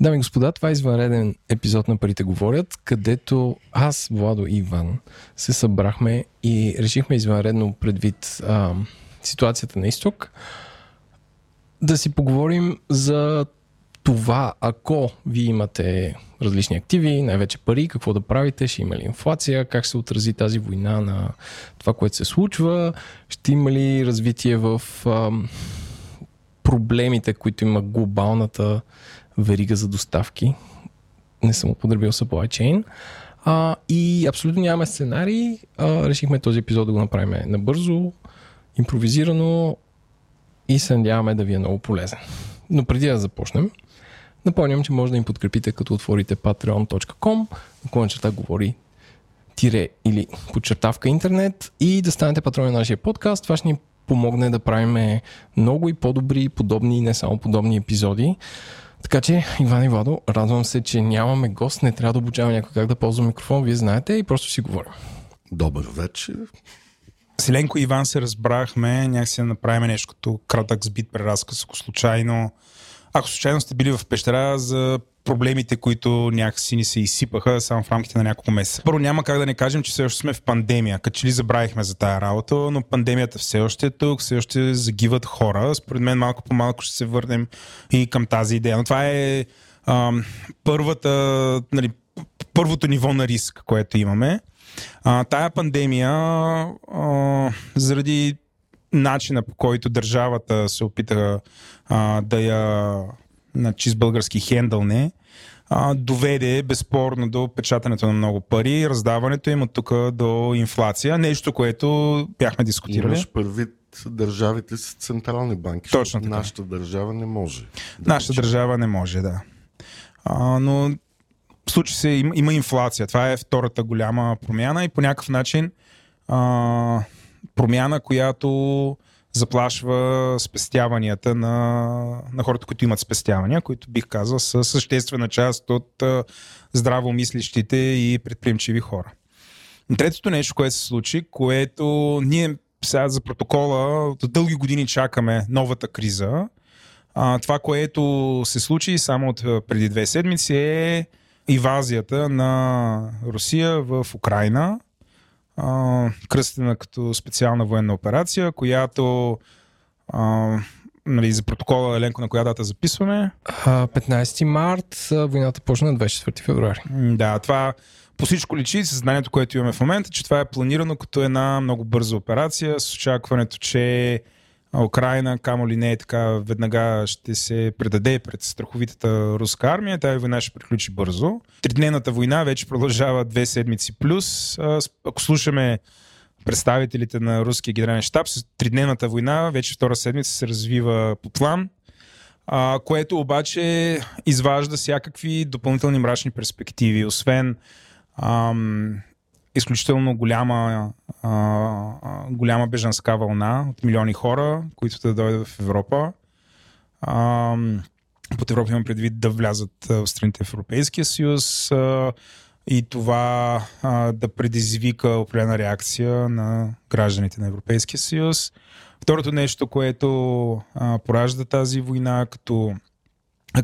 Дами и господа, това е извънреден епизод на Парите говорят, където аз, Владо и Иван се събрахме и решихме извънредно предвид а, ситуацията на изток да си поговорим за това, ако вие имате различни активи, най-вече пари, какво да правите, ще има ли инфлация, как се отрази тази война на това, което се случва, ще има ли развитие в а, проблемите, които има глобалната верига за доставки. Не съм употребил supply chain. А, и абсолютно нямаме сценарий. А, решихме този епизод да го направим набързо, импровизирано и се надяваме да ви е много полезен. Но преди да започнем, напомням, че може да им подкрепите като отворите patreon.com, на черта говори тире или подчертавка интернет и да станете патрон на нашия подкаст. Това ще ни помогне да правим много и по-добри, подобни и не само подобни епизоди. Така че, Иван и Владо, радвам се, че нямаме гост, не трябва да обучаваме някой как да ползва микрофон, вие знаете и просто си говорим. Добър вечер. Селенко и Иван се разбрахме, някакси да направим нещо като кратък сбит преразказ, ако случайно ако случайно сте били в пещера за проблемите, които някакси ни се изсипаха само в рамките на няколко месеца. Първо няма как да не кажем, че все още сме в пандемия. Като че ли забравихме за тая работа, но пандемията все още е тук, все още загиват хора. Според мен малко по малко ще се върнем и към тази идея. Но това е ам, първата, нали, първото ниво на риск, което имаме. А, тая пандемия, а, заради начина по който държавата се опита а, да я на чист български хендълне, а, доведе безспорно до печатането на много пари, раздаването им от тук до инфлация. Нещо, което бяхме дискутирали. Имаш предвид държавите с централни банки. Точно така. Нашата държава не може. Да Нашата държава не може, да. А, но случи се, има, има инфлация. Това е втората голяма промяна и по някакъв начин а, промяна, която заплашва спестяванията на, на хората, които имат спестявания, които бих казал са съществена част от здравомислищите и предприемчиви хора. Третото нещо, което се случи, което ние сега за протокола от дълги години чакаме новата криза. А, това, което се случи само от преди две седмици е инвазията на Русия в Украина кръстена като специална военна операция, която а, нали, за протокола Еленко на коя дата записваме? 15 март, войната почна на 24 февруари. Да, това по всичко личи съзнанието, което имаме в момента, че това е планирано като една много бърза операция с очакването, че Украина, камо ли не е така, веднага ще се предаде пред страховитата руска армия. Тази война ще приключи бързо. Тридневната война вече продължава две седмици плюс. Ако слушаме представителите на руския генерален с тридневната война вече втора седмица се развива по план, което обаче изважда всякакви допълнителни мрачни перспективи. Освен изключително голяма, а, голяма бежанска вълна от милиони хора, които да дойдат в Европа. А, под Европа имам предвид да влязат в страните в Европейския съюз а, и това а, да предизвика определена реакция на гражданите на Европейския съюз. Второто нещо, което а, поражда тази война като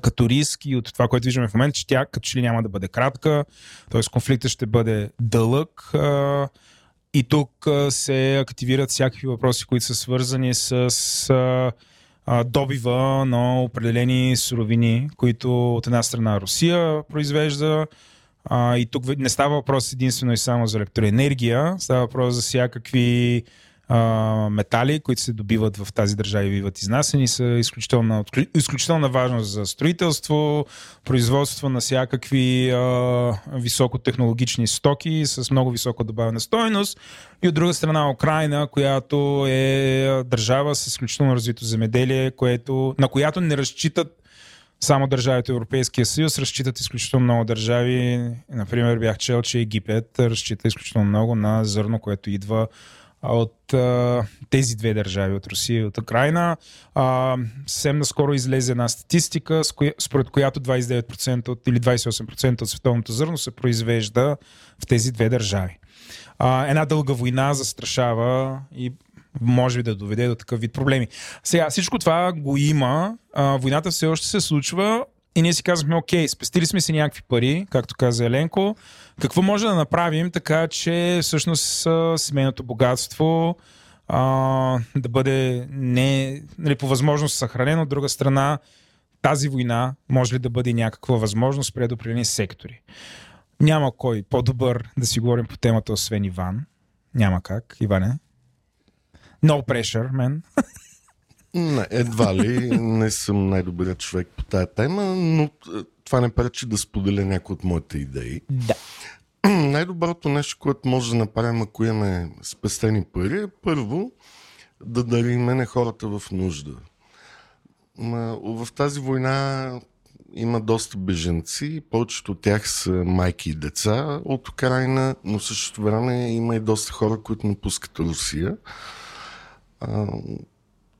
като риск и от това, което виждаме в момента, че тя като че ли няма да бъде кратка, т.е. конфликтът ще бъде дълъг и тук се активират всякакви въпроси, които са свързани с добива на определени суровини, които от една страна Русия произвежда, и тук не става въпрос единствено и само за електроенергия, става въпрос за всякакви а, метали, които се добиват в тази държава и биват изнасени, са изключителна, изключителна важност за строителство, производство на всякакви а, високотехнологични стоки с много висока добавена стоеност. И от друга страна Украина, която е държава с изключително развито земеделие, което, на която не разчитат само държавите Европейския съюз разчитат изключително много държави. Например, бях чел, че Египет разчита изключително много на зърно, което идва от а, тези две държави, от Русия и от Украина. А, съвсем наскоро излезе една статистика, според която 29% от, или 28% от световното зърно се произвежда в тези две държави. А, една дълга война застрашава и може би да доведе до такъв вид проблеми. Сега, всичко това го има. А, войната все още се случва и ние си казахме, окей, спестили сме си някакви пари, както каза Еленко, какво може да направим така, че всъщност семейното богатство а, да бъде не, нали, по възможност съхранено, от друга страна тази война може ли да бъде някаква възможност пред определени сектори. Няма кой по-добър да си говорим по темата, освен Иван. Няма как. Иване? No pressure, мен. Не, едва ли не съм най-добрият човек по тая тема, но е, това не пречи да споделя някои от моите идеи. Да. Най-доброто нещо, което може да направим, ако имаме спестени пари, е първо да дариме на хората в нужда. В тази война има доста беженци, повечето от тях са майки и деца от Украина, но същото време има и доста хора, които напускат Русия.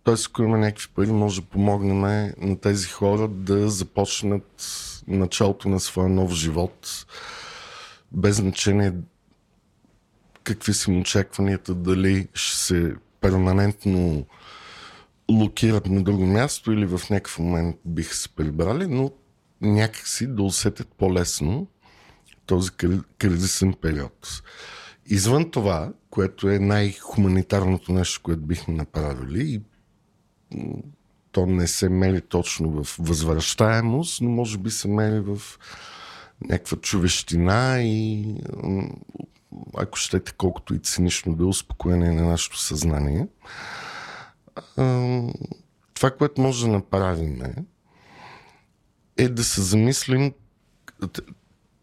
Тоест, ако има някакви пари, може да помогнем на тези хора да започнат началото на своя нов живот, без значение какви са им очакванията, дали ще се перманентно локират на друго място или в някакъв момент биха се прибрали, но някакси да усетят по-лесно този кризисен период. Извън това, което е най-хуманитарното нещо, което бихме направили и то не се мери точно в възвръщаемост, но може би се мери в някаква човещина и ако щете колкото и цинично да е успокоение на нашето съзнание. Това, което може да направим е, е да се замислим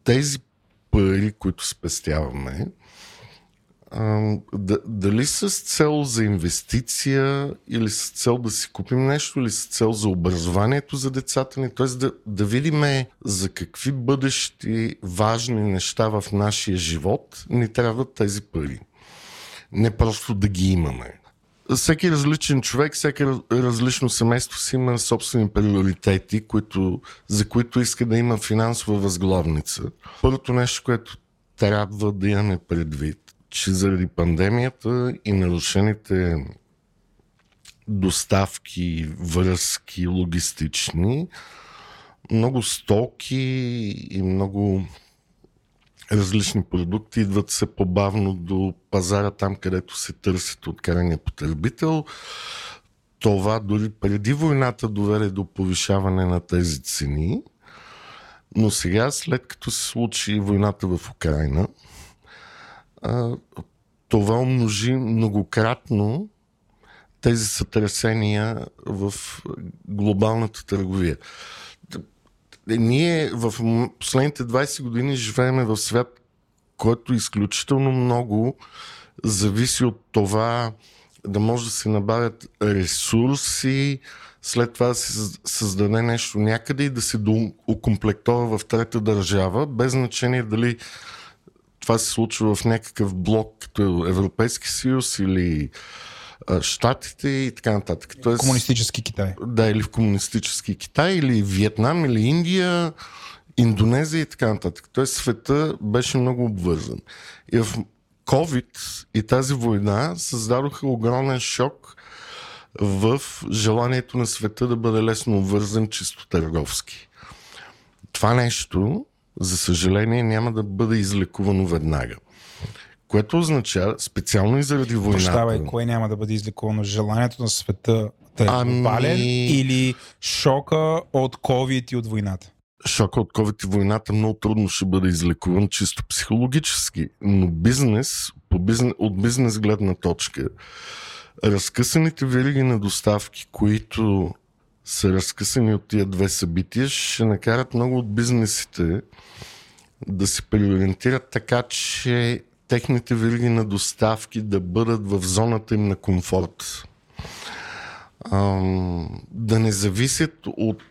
тези пари, които спестяваме, дали с цел за инвестиция или с цел да си купим нещо или с цел за образованието за децата ни, т.е. Да, да видим за какви бъдещи важни неща в нашия живот ни трябват тези пари. Не просто да ги имаме. Всеки различен човек, всеки различно семейство си има собствени приоритети, които, за които иска да има финансова възглавница. Първото нещо, което трябва да имаме предвид, че заради пандемията и нарушените доставки, връзки, логистични, много стоки и много различни продукти идват се по-бавно до пазара там, където се търсят от крайния потребител. Това дори преди войната доведе до повишаване на тези цени. Но сега, след като се случи войната в Украина, това умножи многократно тези сътресения в глобалната търговия. Ние в последните 20 години живееме в свят, който изключително много зависи от това да може да се набавят ресурси, след това да се създаде нещо някъде и да се окомплектова в трета държава, без значение дали това се случва в някакъв блок, като Европейски съюз или Штатите и така нататък. Тоест, комунистически Китай. Да, или в комунистически Китай, или Виетнам, или Индия, Индонезия и така нататък. Тоест света беше много обвързан. И в COVID и тази война създадоха огромен шок в желанието на света да бъде лесно обвързан чисто търговски. Това нещо за съжаление, няма да бъде излекувано веднага. Което означава, специално и заради войната... Прощавай, кое няма да бъде излекувано? Желанието на света да е ами... глобален или шока от COVID и от войната? Шока от COVID и войната много трудно ще бъде излекуван чисто психологически, но бизнес, по бизнес от бизнес гледна точка, разкъсаните вериги на доставки, които са разкъсани от тия две събития, ще накарат много от бизнесите да се преориентират така, че техните вериги на доставки да бъдат в зоната им на комфорт. да не зависят от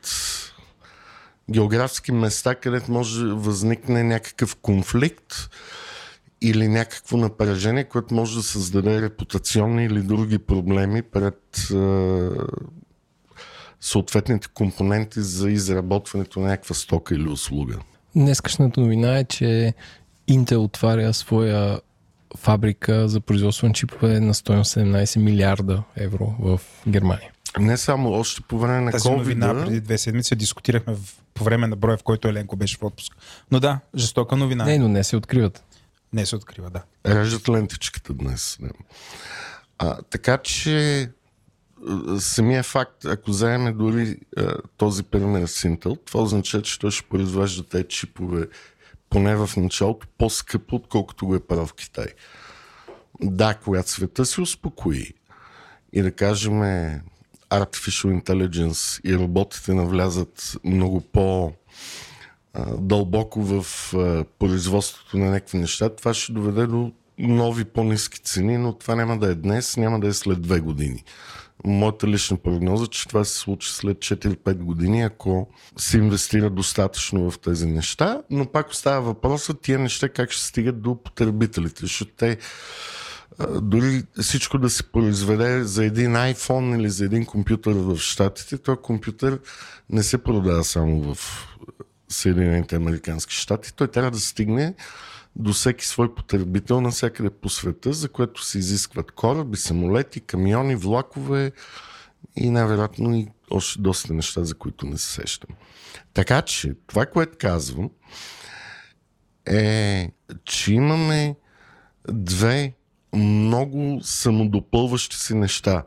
географски места, където може да възникне някакъв конфликт или някакво напрежение, което може да създаде репутационни или други проблеми пред съответните компоненти за изработването на някаква стока или услуга. Днескашната новина е, че Intel отваря своя фабрика за производство на чипове на стоеност 17 милиарда евро в Германия. Не само, още по време на Тази COVID. новина преди две седмици дискутирахме в, по време на броя, в който Еленко беше в отпуск. Но да, жестока новина. Не, но не се откриват. Не се открива, да. Режат лентичката днес. Не. А, така че самия факт, ако вземем дори а, този пример с Intel, това означава, че той ще произвежда тези чипове поне в началото по-скъпо, отколкото го е правил в Китай. Да, когато света се успокои и да кажем Artificial Intelligence и роботите навлязат много по- дълбоко в производството на някакви неща, това ще доведе до нови по-низки цени, но това няма да е днес, няма да е след две години. Моята лична прогноза, че това се случи след 4-5 години, ако се инвестира достатъчно в тези неща, но пак остава въпроса тия неща как ще стигат до потребителите, защото те дори всичко да се произведе за един iPhone или за един компютър в Штатите, този компютър не се продава само в Съединените Американски щати. Той трябва да стигне до всеки свой потребител навсякъде по света, за което се изискват кораби, самолети, камиони, влакове и най-вероятно и още доста неща, за които не се сещам. Така че, това, което казвам, е, че имаме две много самодопълващи се неща.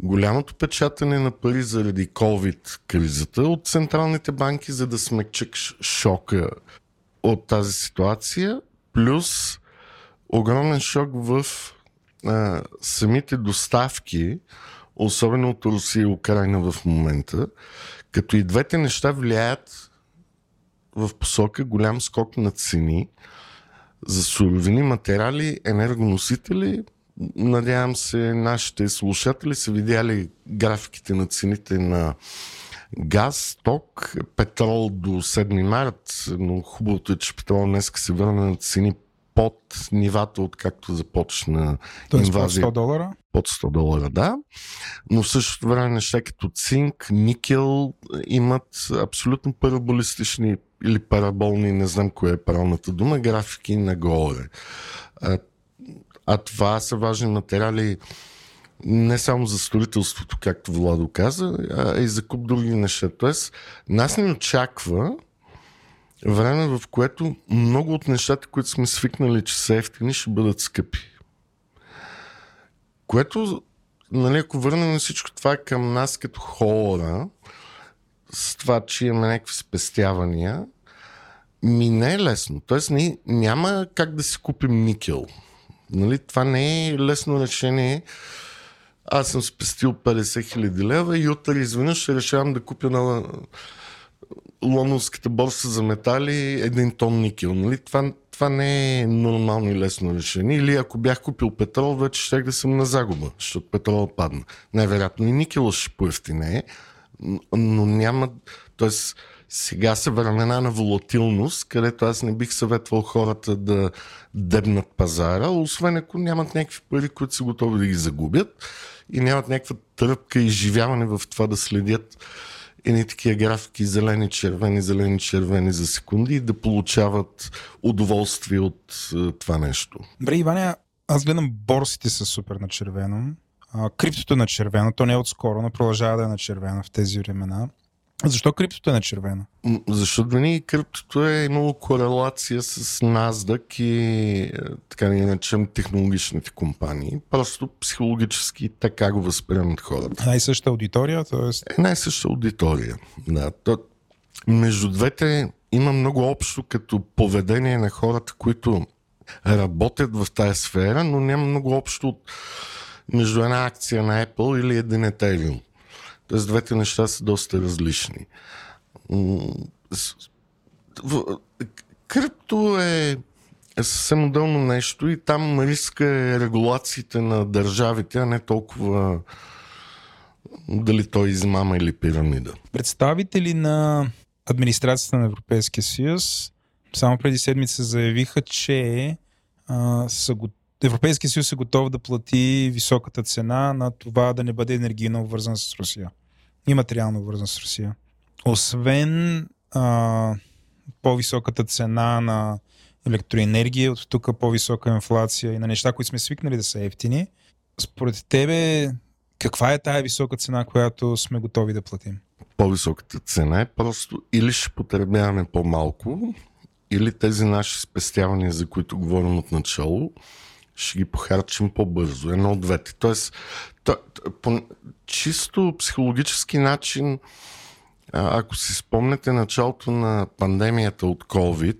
Голямото печатане на пари заради COVID кризата от централните банки, за да смекчат шока от тази ситуация, плюс огромен шок в а, самите доставки, особено от Русия и Украина в момента, като и двете неща влияят в посока голям скок на цени за суровини, материали, енергоносители. Надявам се, нашите слушатели са видяли графиките на цените на газ, ток, петрол до 7 март, но хубавото е, че петрол днес се върна на цени под нивата, откакто започна Тоест под инвазия 100 долара. под 100 долара, да. Но в същото време неща като цинк, никел имат абсолютно параболистични или параболни, не знам кое е правилната дума, графики нагоре. А, а това са важни материали не само за строителството, както Владо каза, а и за куп други неща. Тоест, нас ни очаква време, в което много от нещата, които сме свикнали, че са ефтини, ще бъдат скъпи. Което, нали, ако върнем всичко това към нас като хора, с това, че имаме някакви спестявания, ми не е лесно. Тоест, ние няма как да си купим никел. Нали, това не е лесно решение. Аз съм спестил 50 хиляди лева и утре изведнъж ще решавам да купя на лондонската борса за метали един тон никел. Нали? Това, това не е нормално и лесно решение. Или ако бях купил петрол, вече щях да съм на загуба, защото петрол падна. Най-вероятно и никела ще поевтине, но няма... Тоест, сега са времена на волатилност, където аз не бих съветвал хората да дебнат пазара, освен ако нямат някакви пари, които са готови да ги загубят и нямат някаква тръпка изживяване в това да следят едни такива графики зелени, червени, зелени, червени за секунди и да получават удоволствие от е, това нещо. Добре, Иваня, аз гледам борсите са супер на червено. А, криптото е на червено, то не е отскоро, но продължава да е на червено в тези времена. Защо криптото е на червено? Защото винаги криптото е имало корелация с NASDAQ и е, така да наречем технологичните компании. Просто психологически така го възприемат хората. Една и съща аудитория, т.е. Една и съща аудитория. Да, то, между двете има много общо като поведение на хората, които работят в тази сфера, но няма много общо от, между една акция на Apple или един Ethereum. Тоест двете неща са доста различни. Крипто е съвсем отделно нещо и там риска е регулациите на държавите, а не толкова дали той измама или пирамида. Представители на администрацията на Европейския съюз само преди седмица заявиха, че а, са го... Европейския съюз е готов да плати високата цена на това да не бъде енергийно обвързан с Русия. И материално обвързан с Русия. Освен а, по-високата цена на електроенергия, от тук по-висока инфлация и на неща, които сме свикнали да са ефтини, според тебе Каква е тая висока цена, която сме готови да платим? По-високата цена е просто или ще потребяваме по-малко, или тези наши спестявания, за които говорим от начало, ще ги похарчим по-бързо. Едно от двете. Тоест, то, по чисто психологически начин, ако си спомнете началото на пандемията от COVID,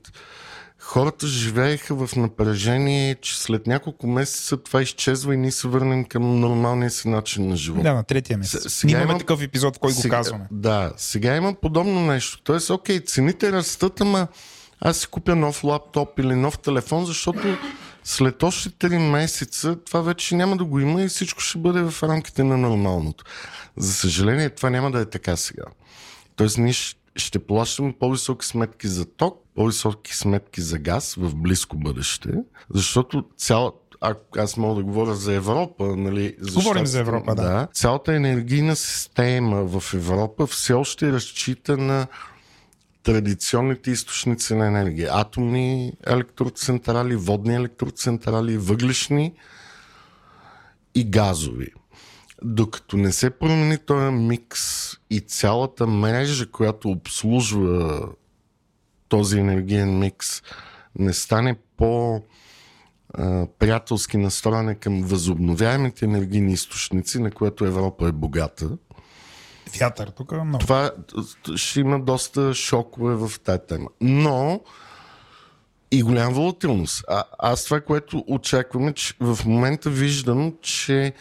хората живееха в напрежение, че след няколко месеца това изчезва и ние се върнем към нормалния си начин на живота. Да, на третия месец. Сега имаме има... такъв епизод, в който сега, го казваме. Да, сега има подобно нещо. Тоест, окей, цените растат, ама аз си купя нов лаптоп или нов телефон, защото след още 3 месеца това вече няма да го има и всичко ще бъде в рамките на нормалното. За съжаление, това няма да е така сега. Тоест, ние ще плащаме по-високи сметки за ток, по-високи сметки за газ в близко бъдеще, защото цяла, а, аз мога да говоря за Европа, нали? За Говорим за Европа, да. да. Цялата енергийна система в Европа все още разчита на традиционните източници на енергия. Атомни електроцентрали, водни електроцентрали, въглишни и газови. Докато не се промени този микс и цялата мрежа, която обслужва този енергиен микс, не стане по приятелски настроена към възобновяемите енергийни източници, на което Европа е богата, Вятър тук е много. Това ще има доста шокове в тази тема. Но и голяма волатилност. А, аз това, което очакваме, че в момента виждам, че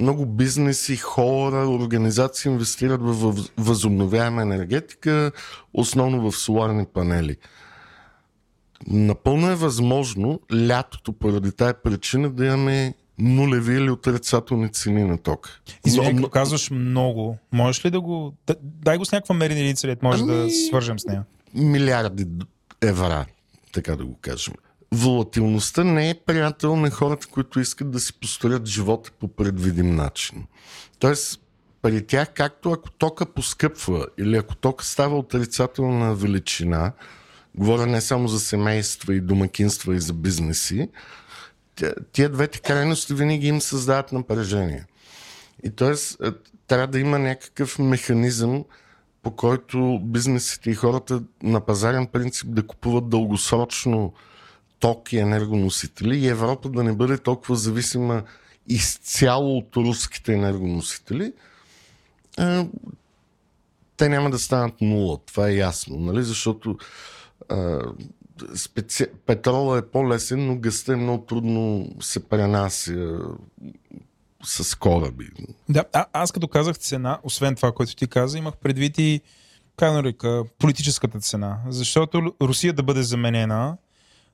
много бизнеси, хора, организации инвестират в възобновяема енергетика, основно в соларни панели. Напълно е възможно лятото поради тая причина да имаме нулеви или отрицателни цени на ток. Извиня, но, казваш много, можеш ли да го... Дай го с някаква мерена единица, може ами, да свържем с нея. Милиарди евра, така да го кажем. Волатилността не е приятел на хората, които искат да си построят живота по предвидим начин. Тоест, при тях, както ако тока поскъпва или ако тока става отрицателна величина, говоря не само за семейства и домакинства и за бизнеси, тия двете крайности винаги им създават напрежение. И т.е. трябва да има някакъв механизъм, по който бизнесите и хората на пазарен принцип да купуват дългосрочно ток и енергоносители и Европа да не бъде толкова зависима изцяло от руските енергоносители, те няма да станат нула. Това е ясно, нали? защото специ... петрола е по-лесен, но гъста е много трудно се пренася с кораби. Да, а, аз като казах цена, освен това, което ти каза, имах предвид и нарека, политическата цена. Защото Русия да бъде заменена,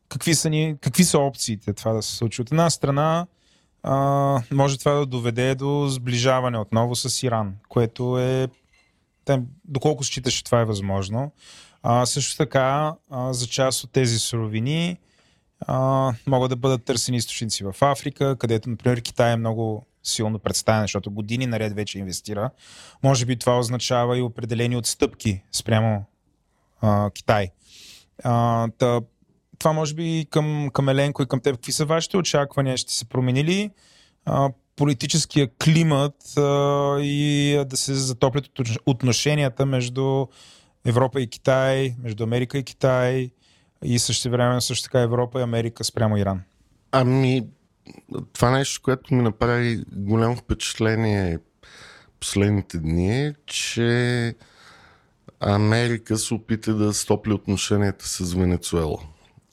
какви са, ни, какви са опциите това да се случи? От една страна, а, може това да доведе до сближаване отново с Иран, което е. Доколко считаш, че това е възможно? А, също така, а, за част от тези суровини а, могат да бъдат търсени източници в Африка, където, например, Китай е много силно представен, защото години наред вече инвестира. Може би това означава и определени отстъпки спрямо а, Китай. А, та, това може би към, към Еленко и към теб. Какви са вашите очаквания? Ще се промени ли а, политическия климат а, и да се затоплят отношенията между Европа и Китай, между Америка и Китай и също време също така Европа и Америка спрямо Иран? Ами, това нещо, което ми направи голямо впечатление последните дни е, че Америка се опита да стопли отношенията с Венецуела.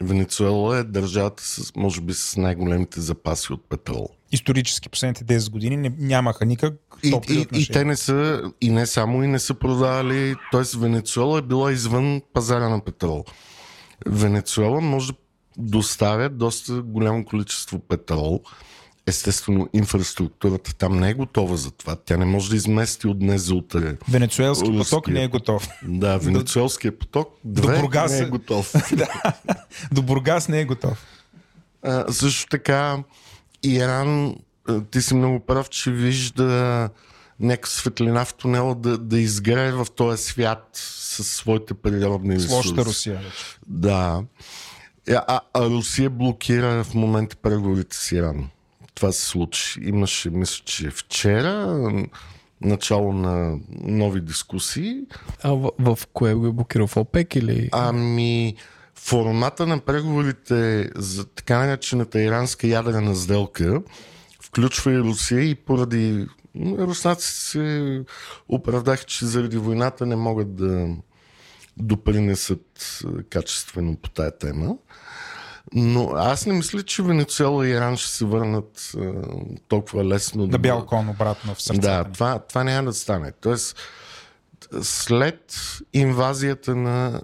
Венецуела е държавата с, може би, с най-големите запаси от петрол. Исторически последните 10 години не, нямаха никак и, и, и, те не са, и не само и не са продавали, т.е. Венецуела е била извън пазара на петрол. Венецуела може да доставя доста голямо количество петрол. Естествено, инфраструктурата там не е готова за това. Тя не може да измести от днес за утре. Венецуелски поток не е готов. Да, венецуелския поток две До Бургас... не е готов. До Бургас не е готов. А, също така, Иран, ти си много прав, че вижда някаква светлина в тунела да, да изгрее в този свят със своите природни ресурси. С Русия. Да. А, а Русия блокира в момента преговорите с Иран. това се случи. Имаше, мисля, че вчера начало на нови дискусии. А в, в кое го е блокирал? В ОПЕК или? Ами, формата на преговорите за така наречената иранска ядрена сделка включва и Русия и поради руснаци се оправдаха, че заради войната не могат да допринесат качествено по тая тема. Но аз не мисля, че Венецуела и Иран ще се върнат а, толкова лесно. На бял кон обратно в сърцата. Да, това, това няма да стане. Тоест, след инвазията на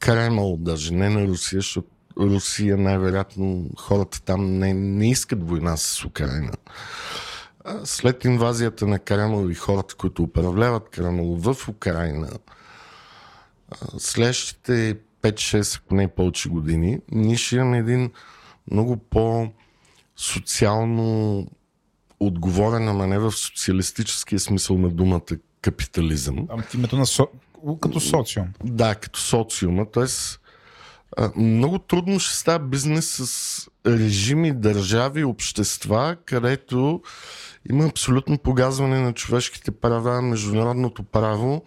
Кремъл, даже не на Русия, защото Русия най-вероятно хората там не, не искат война с Украина. След инвазията на Кремъл и хората, които управляват Кремъл в Украина, следващите 5-6, ако не повече години, ние ще имаме един много по-социално отговорен, ама не в социалистическия смисъл на думата капитализъм. Там в името на. Като социум. Да, като социума. Тоест, много трудно ще става бизнес с режими, държави, общества, където има абсолютно погазване на човешките права, международното право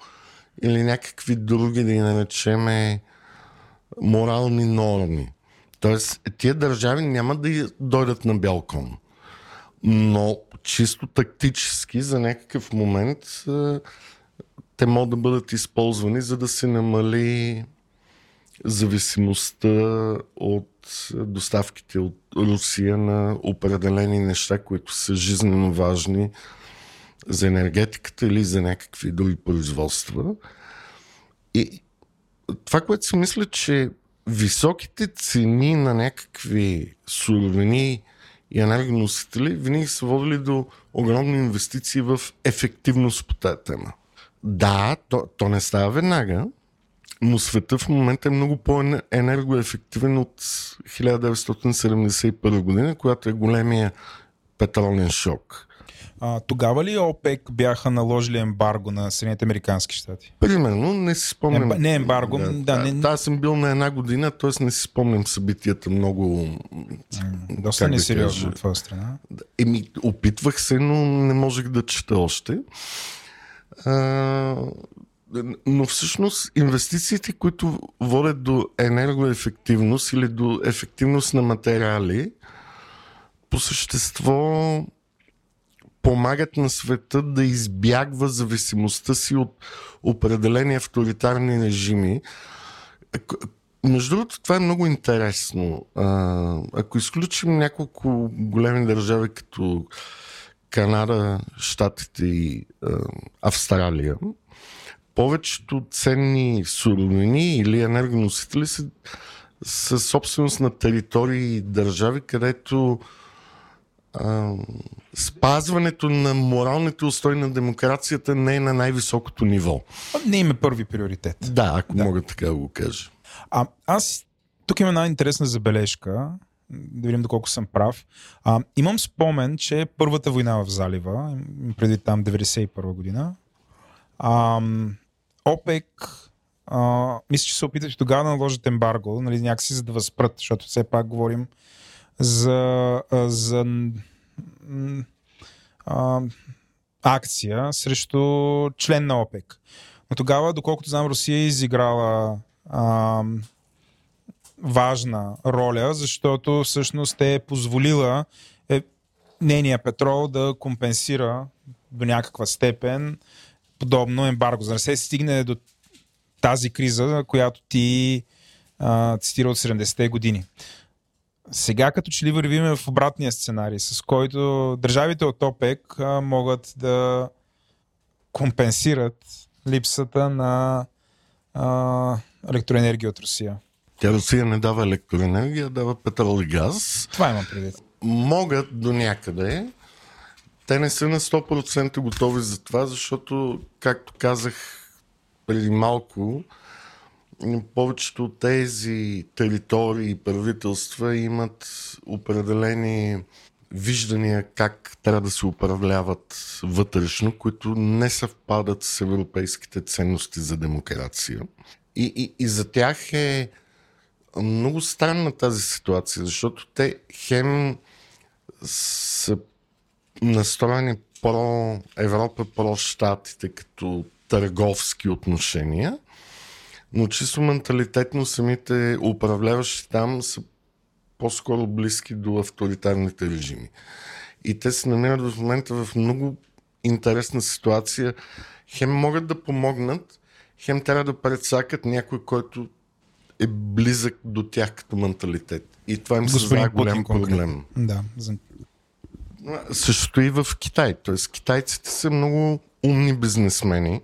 или някакви други, да ги наречеме, морални норми. Тоест, тия държави няма да дойдат на бял кон. Но чисто тактически за някакъв момент те могат да бъдат използвани, за да се намали зависимостта от доставките от Русия на определени неща, които са жизненно важни за енергетиката или за някакви други производства. И това, което си мисля, че високите цени на някакви суровини и енергоносители винаги са водили до огромни инвестиции в ефективност по тази тема. Да, то, то не става веднага, но света в момента е много по-енергоефективен от 1971 година, когато е големия петролен шок. А, тогава ли ОПЕК бяха наложили ембарго на Съединените Американски щати? Примерно, не си спомням. Емба... Не ембарго, да. да, да не... Аз съм бил на една година, т.е. не си спомням събитията много. Доста несериозно от твоя страна. Еми, опитвах се, но не можех да чета още. Но всъщност инвестициите, които водят до енергоефективност или до ефективност на материали, по същество помагат на света да избягва зависимостта си от определени авторитарни режими. Между другото, това е много интересно. Ако изключим няколко големи държави, като Канада, Штатите и Австралия, повечето ценни суровини или енергоносители са, са собственост на територии и държави, където а, спазването на моралните устои на демокрацията не е на най-високото ниво. Не има първи приоритет. Да, ако да. мога така да го кажа. А, аз тук има една интересна забележка, да видим доколко съм прав. А, имам спомен, че първата война в залива, преди там 91 година, а, ОПЕК а, мисля, че се опитат тогава да наложат ембарго, нали, някакси за да възпрат, защото все пак говорим за, за а, акция срещу член на ОПЕК. Но тогава, доколкото знам, Русия е изиграла а, важна роля, защото всъщност е позволила е, нейния петрол да компенсира до някаква степен подобно ембарго. За да се стигне до тази криза, която ти а, цитира от 70-те години. Сега като че ли вървиме в обратния сценарий, с който държавите от ОПЕК а, могат да компенсират липсата на а, електроенергия от Русия. Тя Русия не дава електроенергия, дава петрол и газ. Това имам предвид. Могат до някъде. Те не са на 100% готови за това, защото, както казах преди малко, повечето от тези територии и правителства имат определени виждания как трябва да се управляват вътрешно, които не съвпадат с европейските ценности за демокрация. И, и, и за тях е много странна тази ситуация, защото те хем са настроени про Европа, про Штатите като търговски отношения, но чисто менталитетно самите управляващи там са по-скоро близки до авторитарните режими. И те се намират в момента в много интересна ситуация. Хем могат да помогнат, хем трябва да предсакат някой, който е близък до тях като менталитет. И това им създава голям проблем. Да. Същото и в Китай. Тоест, китайците са много умни бизнесмени.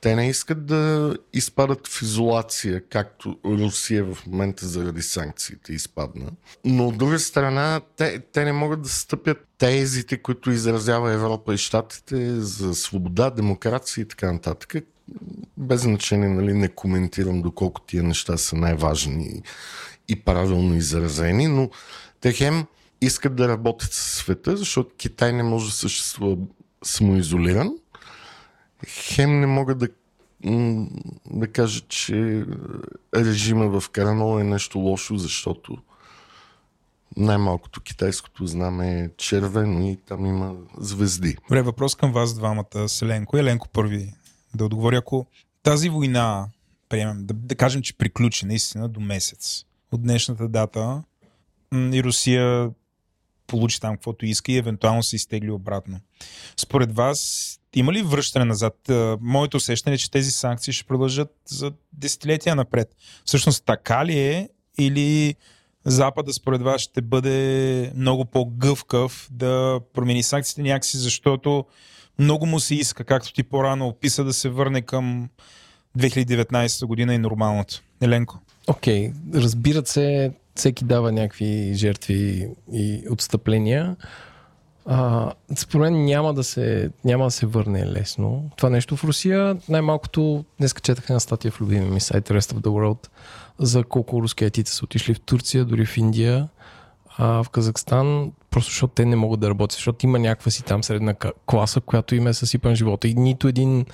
Те не искат да изпадат в изолация, както Русия в момента заради санкциите изпадна. Но от друга страна, те, те не могат да стъпят тезите, които изразява Европа и Штатите за свобода, демокрация и така нататък. Без значение, нали, не коментирам доколко тия неща са най-важни и правилно изразени, но те хем искат да работят със света, защото Китай не може да съществува самоизолиран. Хем не могат да, да кажат, че режима в Каранол е нещо лошо, защото най-малкото китайското знаме е червено и там има звезди. Добре, въпрос към вас двамата, Селенко. Еленко първи да отговори. Ако тази война, приемем, да, да кажем, че приключи наистина до месец от днешната дата и Русия получи там каквото иска и евентуално се изтегли обратно. Според вас има ли връщане назад? Моето усещане е, че тези санкции ще продължат за десетилетия напред. Всъщност така ли е или Запада според вас ще бъде много по-гъвкав да промени санкциите някакси, защото много му се иска, както ти по-рано описа, да се върне към 2019 година и нормалното. Еленко. Окей, okay. разбират се, всеки дава някакви жертви и отстъпления. А, според мен няма да, се, няма да се върне лесно. Това нещо в Русия, най-малкото, днес четах една статия в любимия ми сайт Rest of the World за колко руски айтите са отишли в Турция, дори в Индия, а в Казахстан, просто защото те не могат да работят, защото има някаква си там средна класа, която им е съсипан живота и нито един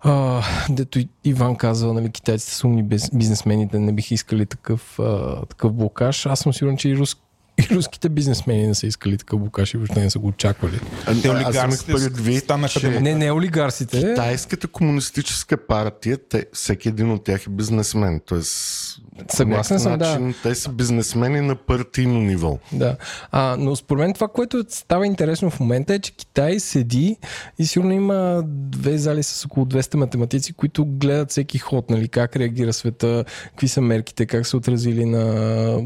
а, дето Иван казва, нали, китайците са умни бизнесмените, не биха искали такъв, а, такъв блокаж. Аз съм сигурен, че и рус, и руските бизнесмени не са искали такъв букаш и въобще не са го очаквали. Те олигарсите станаха че... Не, не олигарсите. Китайската комунистическа партия, те, всеки един от тях е бизнесмен. Тоест, Съгласен съм, начин, да. Те са бизнесмени на партийно ниво. Да. А, но според мен това, което става интересно в момента е, че Китай седи и сигурно има две зали с около 200 математици, които гледат всеки ход, нали, как реагира света, какви са мерките, как се отразили на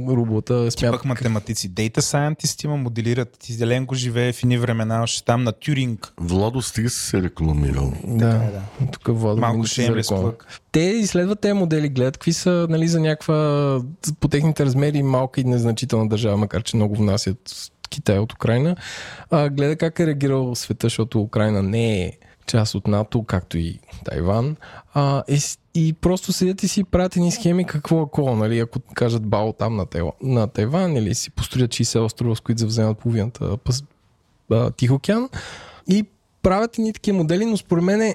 рублата. Смятах математици си Data Scientist има, моделират. Ти Зеленко живее в ини времена, още там на Тюринг. Владо стига си се рекламирал. Да, е, да. Тук Владо Малко ще е Те изследват тези модели, гледат какви са нали, за някаква по техните размери малка и незначителна държава, макар че много внасят Китай от Украина. А, гледа как е реагирал света, защото Украина не е част от НАТО, както и Тайван. А, и, и просто седят и си правят едни схеми какво ако, нали, ако кажат бао там на, Тайван, на Тайван или си построят 60 острова, с които завземат половината Тих океан и правят едни такива модели, но според мен е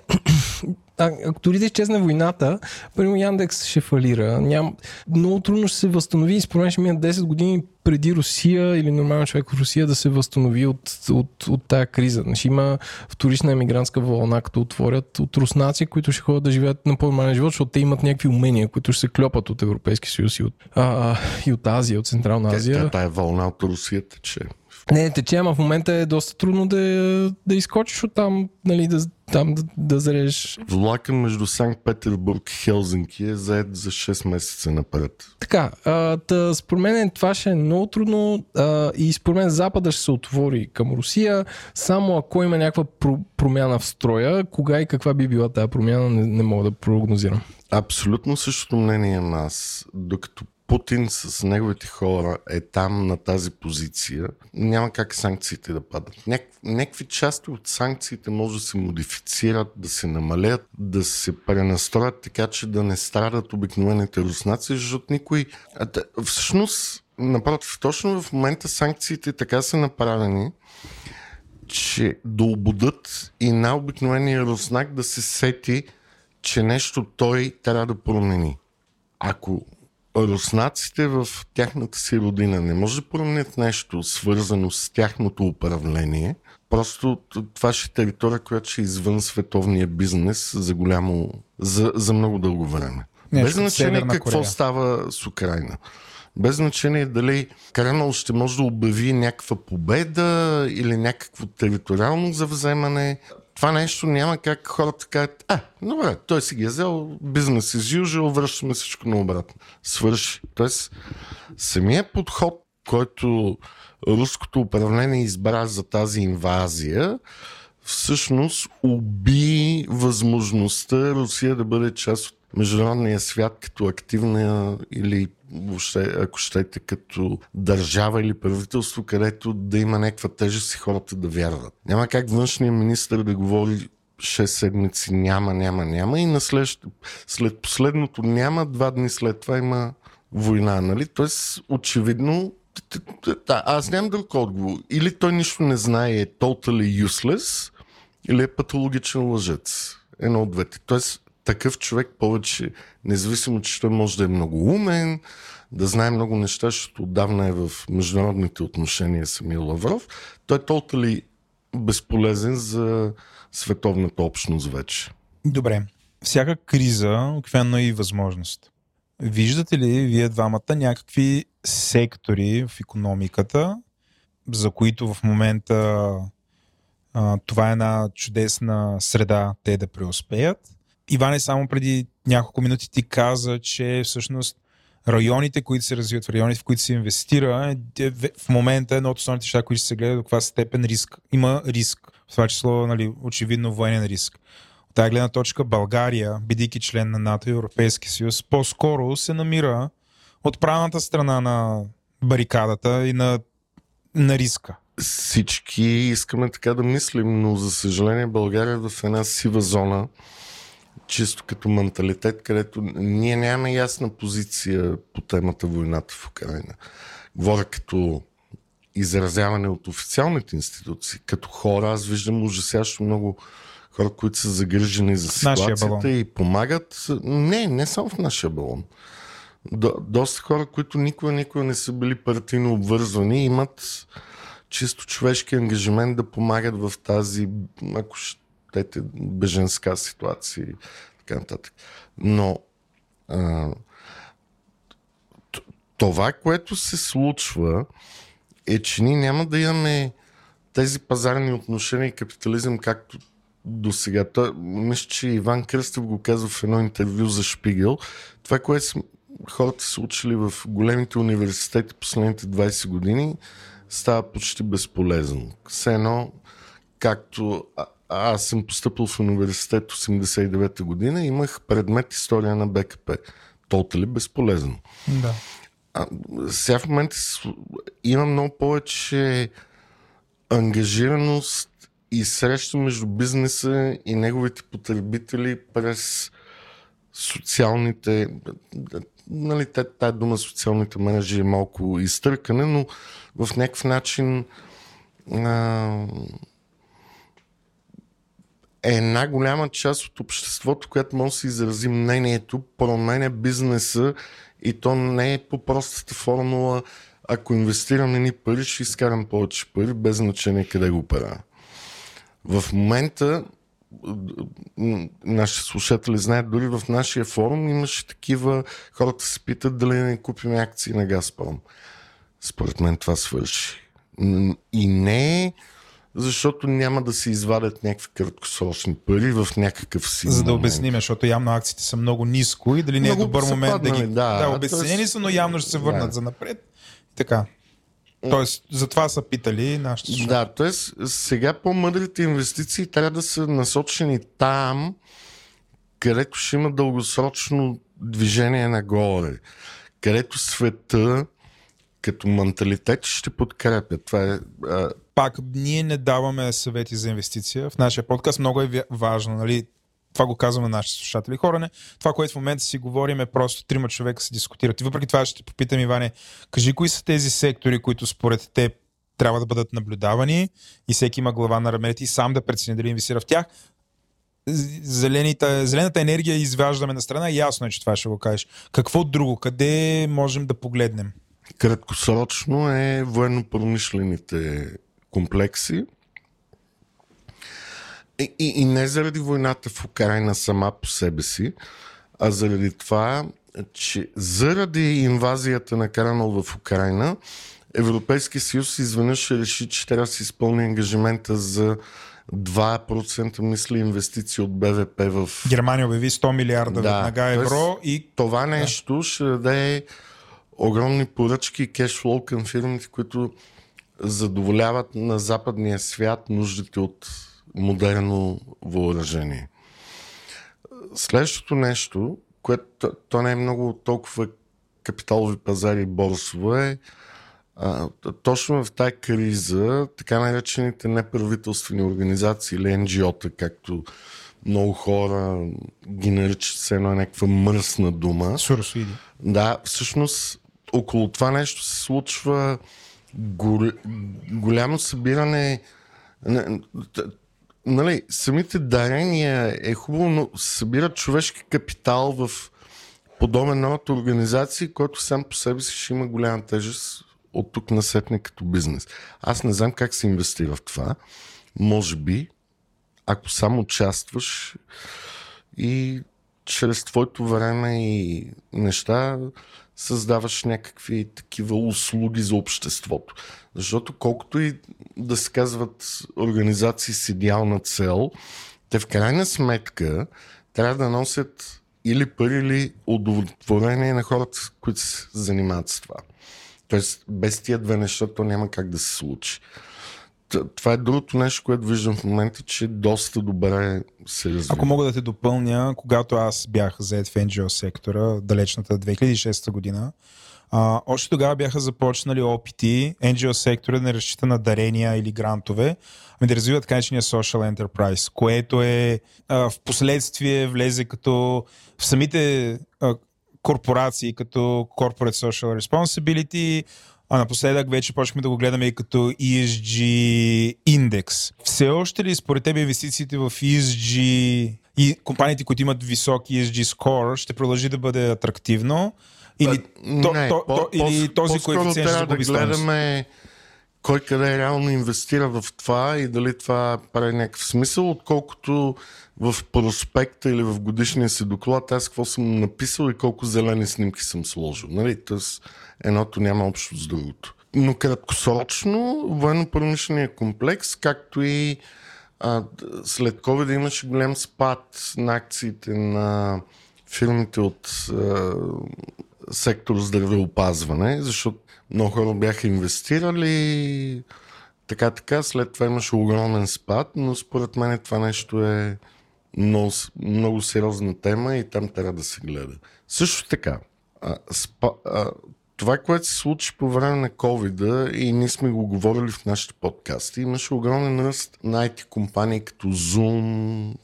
а, ако дори да изчезне войната, първо Яндекс ще фалира. Ням... Много трудно ще се възстанови и според мен ще минат 10 години преди Русия или нормален човек в Русия да се възстанови от, от, от тая криза. Ще има вторична емигрантска вълна, като отворят от руснаци, които ще ходят да живеят на по-нормален живот, защото те имат някакви умения, които ще се клепат от Европейски съюз и от, а, и от Азия, от Централна Азия. Тя, тая вълна от Русия тече. Не, тече, ама в момента е доста трудно да, да изкочиш от там, нали, да, там да, да зарежеш. Влака между Санкт Петербург и Хелзинки е заед за 6 месеца напред. Така, а, та, според мен това ще е много трудно а, и според мен Запада ще се отвори към Русия, само ако има някаква про- промяна в строя, кога и каква би била тази промяна, не, не мога да прогнозирам. Абсолютно същото мнение имам аз. Докато Путин с неговите хора е там на тази позиция, няма как санкциите да падат. Няк, някакви части от санкциите може да се модифицират, да се намалят, да се пренастроят така, че да не страдат обикновените руснаци, защото никой... Всъщност, напротив, точно в момента санкциите така са направени, че да обудат и най-обикновения руснак да се сети, че нещо той трябва да промени. Ако руснаците в тяхната си родина не може да променят нещо свързано с тяхното управление. Просто това ще е територия, която ще е извън световния бизнес за голямо, за, за много дълго време. Нещо Без значение какво Корея. става с Украина. Без значение дали Кремъл ще може да обяви някаква победа или някакво териториално завземане. Това нещо няма как хората кажат, а, добре, той си ги е взел, бизнес is usual, връщаме всичко наобратно. Свърши. Тоест, самия подход, който руското управление избра за тази инвазия, всъщност уби възможността Русия да бъде част от международния свят като активна или въобще, ако щете, като държава или правителство, където да има някаква тежест и хората да вярват. Няма как външния министр да говори 6 седмици няма, няма, няма и на след, след последното няма, два дни след това има война, нали? Тоест, очевидно, да, аз нямам друг отговор. Или той нищо не знае е totally useless, или е патологичен лъжец. Едно от двете. Тоест, такъв човек повече, независимо, че той може да е много умен, да знае много неща, защото отдавна е в международните отношения самия Лавров, той е толкова безполезен за световната общност вече. Добре. Всяка криза обикновено и възможност. Виждате ли вие двамата някакви сектори в економиката, за които в момента а, това е една чудесна среда те да преуспеят? Иване, само преди няколко минути ти каза, че всъщност районите, които се развиват, районите, в които се инвестира, е в момента едно от основните неща, които се гледа до каква степен риск. Има риск. В това число, нали, очевидно, военен риск. От тази гледна точка България, бидейки член на НАТО и Европейски съюз, по-скоро се намира от правилната страна на барикадата и на, на риска. Всички искаме така да мислим, но за съжаление България е в една сива зона, чисто като менталитет, където ние нямаме ясна позиция по темата войната в Украина. Говоря като изразяване от официалните институции. Като хора аз виждам ужасящо много хора, които са загрижени за ситуацията и помагат. Не, не само в нашия балон. До, доста хора, които никога, никога не са били партийно обвързвани, имат чисто човешки ангажимент да помагат в тази, ако щете, беженска ситуация и така нататък. Но а, това, което се случва, е, че ние няма да имаме тези пазарни отношения и капитализъм, както до сега. Мисля, че Иван Кръстев го казва в едно интервю за Шпигел. Това, което хората са учили в големите университети последните 20 години, става почти безполезно. Все едно, както аз съм поступил в университет 89-та година, имах предмет история на БКП. Толта ли безполезно? Да. А, сега в момента с- има много повече ангажираност и среща между бизнеса и неговите потребители през социалните нали, тая дума социалните мрежи е малко изтъркане, но в някакъв начин а, е една голяма част от обществото, която може да се изрази мнението, променя бизнеса и то не е по простата формула ако инвестирам едни пари, ще изкарам повече пари, без значение къде го правя. В момента нашите слушатели знаят, дори в нашия форум имаше такива, хората се питат дали не купим акции на Газпром. Според мен това свърши. И не е защото няма да се извадят някакви краткосрочни пари в някакъв си За да момент. обясним, защото явно акциите са много ниско и дали не е Много добър момент да ги... паднали, да. да Тоест- са, но явно ще се върнат Да. за напред. Така. Тоест, затова са питали нашите слушатели. Да, т.е. сега по-мъдрите инвестиции трябва да са насочени там, където ще има дългосрочно движение нагоре, където света като менталитет ще подкрепя. Това е а, Пак, ние не даваме съвети за инвестиция в нашия подкаст. Много е важно, нали? Това го казваме на нашите слушатели. Хора, не. Това, което в момента си говорим е просто трима човека се дискутират. И въпреки това ще те попитам, Иване, кажи кои са тези сектори, които според теб трябва да бъдат наблюдавани и всеки има глава на раменете и сам да прецени дали инвестира в тях. зелените, зелената енергия изваждаме на страна. Ясно е, че това ще го кажеш. Какво друго? Къде можем да погледнем? Краткосрочно е военно-промишлените комплекси. И, и, и не заради войната в Украина сама по себе си, а заради това, че заради инвазията на Кранал в Украина, Европейския съюз изведнъж реши, че трябва да се изпълни ангажимента за 2% мисля инвестиции от БВП в... Германия обяви 100 милиарда да, веднага евро и... Това нещо да. ще даде огромни поръчки и кешфлоу към фирмите, които задоволяват на западния свят нуждите от модерно въоръжение. Следващото нещо, което то не е много толкова капиталови пазари борсово е а, точно в тази криза, така наречените неправителствени организации или NGO-та, както много хора ги наричат се едно някаква мръсна дума. Сурсоиди. Да, всъщност около това нещо се случва гол... голямо събиране. Нали, самите дарения е хубаво, но събират човешки капитал в подобен род организации, който сам по себе си ще има голяма тежест от тук насетне като бизнес. Аз не знам как се инвестира в това. Може би, ако само участваш и чрез твоето време и неща създаваш някакви такива услуги за обществото. Защото колкото и да се казват организации с идеална цел, те в крайна сметка трябва да носят или пари, или удовлетворение на хората, които се занимават с това. Тоест, без тия две неща то няма как да се случи. Това е другото нещо, което виждам в момента, че доста добре се развива. Ако мога да те допълня, когато аз бях заед в NGO сектора, далечната 2006 година, а, още тогава бяха започнали опити NGO сектора да не разчита на дарения или грантове, ами да развиват така наречения social enterprise, което е а, в последствие влезе като в самите а, корпорации като Corporate Social Responsibility, а напоследък вече почнахме да го гледаме и като ESG индекс. Все още ли според теб инвестициите в ESG и компаниите, които имат висок ESG score, ще продължи да бъде атрактивно? Или, то, не, то, по, то, или този коефициент ще да гледаме кой къде реално инвестира в това и дали това прави някакъв смисъл, отколкото в проспекта или в годишния си доклад аз какво съм написал и колко зелени снимки съм сложил. Нали? Тоест, едното няма общо с другото. Но краткосрочно военно-промишления комплекс, както и а, след COVID имаше голям спад на акциите на фирмите от а, сектор здравеопазване, защото много хора бяха инвестирали така така, след това имаше огромен спад, но според мен това нещо е много, много сериозна тема и там трябва да се гледа. Също така, а, спа, а, това, което се случи по време на covid и ние сме го говорили в нашите подкасти, имаше огромен ръст на IT компании като Zoom,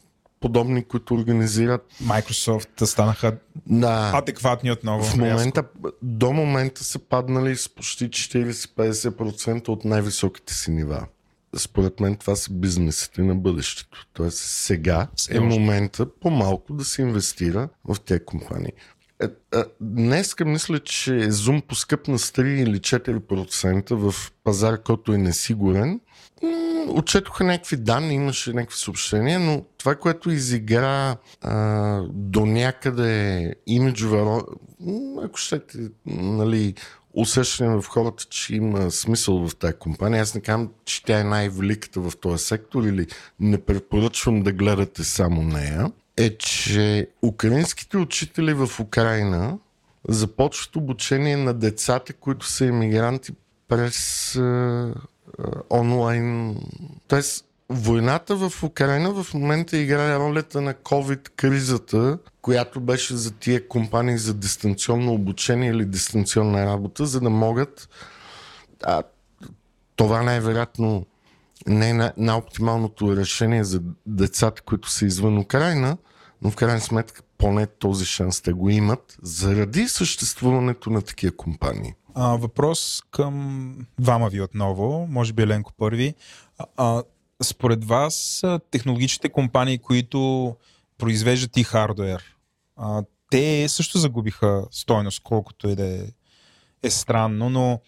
подобни, които организират. Microsoft станаха да, адекватни отново. В момента, до момента са паднали с почти 40-50% от най-високите си нива. Според мен това са бизнесите на бъдещето. Тоест сега е момента по-малко да се инвестира в тези компании. Е, е, днеска мисля, че Zoom поскъпна с 3 или 4% в пазар, който е несигурен отчетоха някакви данни, имаше някакви съобщения, но това, което изигра а, до някъде имиджова, ако щете, нали, усещане в хората, че има смисъл в тази компания. Аз не казвам, че тя е най-великата в този сектор или не препоръчвам да гледате само нея, е, че украинските учители в Украина започват обучение на децата, които са иммигранти през онлайн. Тоест, войната в Украина в момента играе ролята на COVID-кризата, която беше за тия компании за дистанционно обучение или дистанционна работа, за да могат а, това най-вероятно не е най-оптималното решение за децата, които са извън Украина, но в крайна сметка поне този шанс те го имат заради съществуването на такива компании. А, въпрос към двама ви отново, може би Еленко първи. А, според вас технологичните компании, които произвеждат и хардуер, а, те също загубиха стойност, колкото и да е, е странно, но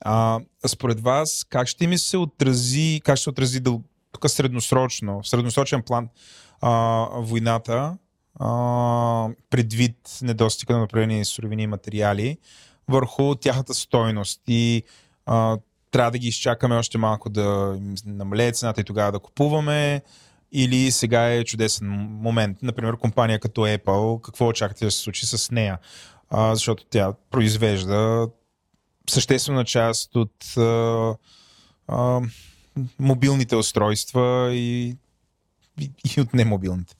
а, според вас как ще ми се отрази, как ще отрази дъл... тук средносрочно, в средносрочен план а, войната, а, предвид недостига на направени суровини и материали, върху тяхната стойност и а, трябва да ги изчакаме още малко да намалее цената и тогава да купуваме или сега е чудесен момент. Например, компания като Apple, какво очаквате да се случи с нея? А, защото тя произвежда съществена част от а, а, мобилните устройства и, и, и от немобилните.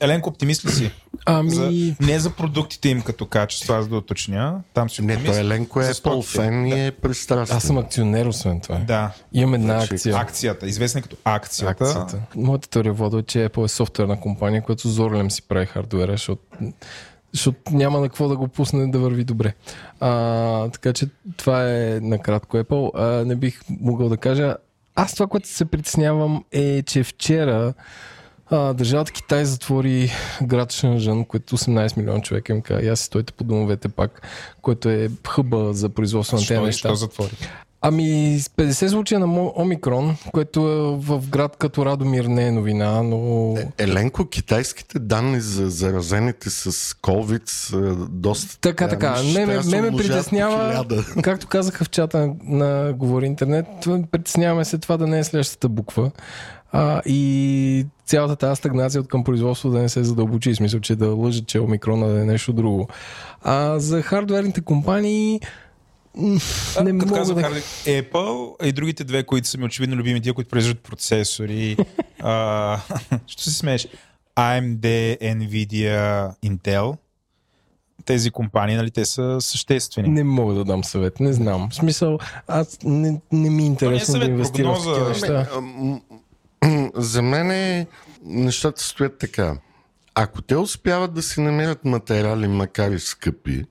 Еленко, оптимист ли си? Ами... За, не за продуктите им като качество, аз да уточня. Там си Не, той Еленко е Apple фен и е пристрастен. Аз съм акционер, освен това. Да. Имам една Значи, акция. Акцията, известна като акцията. акцията. Моята теория вода е, че Apple е софтуерна компания, която зорлем си прави хардуера, защото защото няма на какво да го пусне да върви добре. А, така че това е накратко Apple. А, не бих могъл да кажа. Аз това, което се притеснявам е, че вчера а, държавата Китай затвори град Шенжан, което 18 милиона човека им каза, и аз си стойте по домовете пак, което е хъба за производство на тези неща. защо затвори? Ами, с 50 случая на Омикрон, което е в град като Радомир не е новина, но... Еленко, китайските данни за заразените с COVID са доста... Така, така. Мисля, Ме, ме, ме притеснява, както казаха в чата на, на Говори Интернет, притесняваме се това да не е следващата буква. А, и цялата тази стагнация от към производство да не се задълбочи, в смисъл, че да лъжат, че омикрона да е нещо друго. А за хардуерните компании А, не като мога казах да... Apple, и другите две, които са ми очевидно любими, тия, които произвеждат процесори. а, що се смееш? AMD, Nvidia, Intel. Тези компании, нали, те са съществени. Не мога да дам съвет, не знам. В смисъл, аз не, не ми е интересно съвет, да инвестирам в такива неща. За мен е, нещата стоят така. Ако те успяват да си намерят материали, макар и скъпи,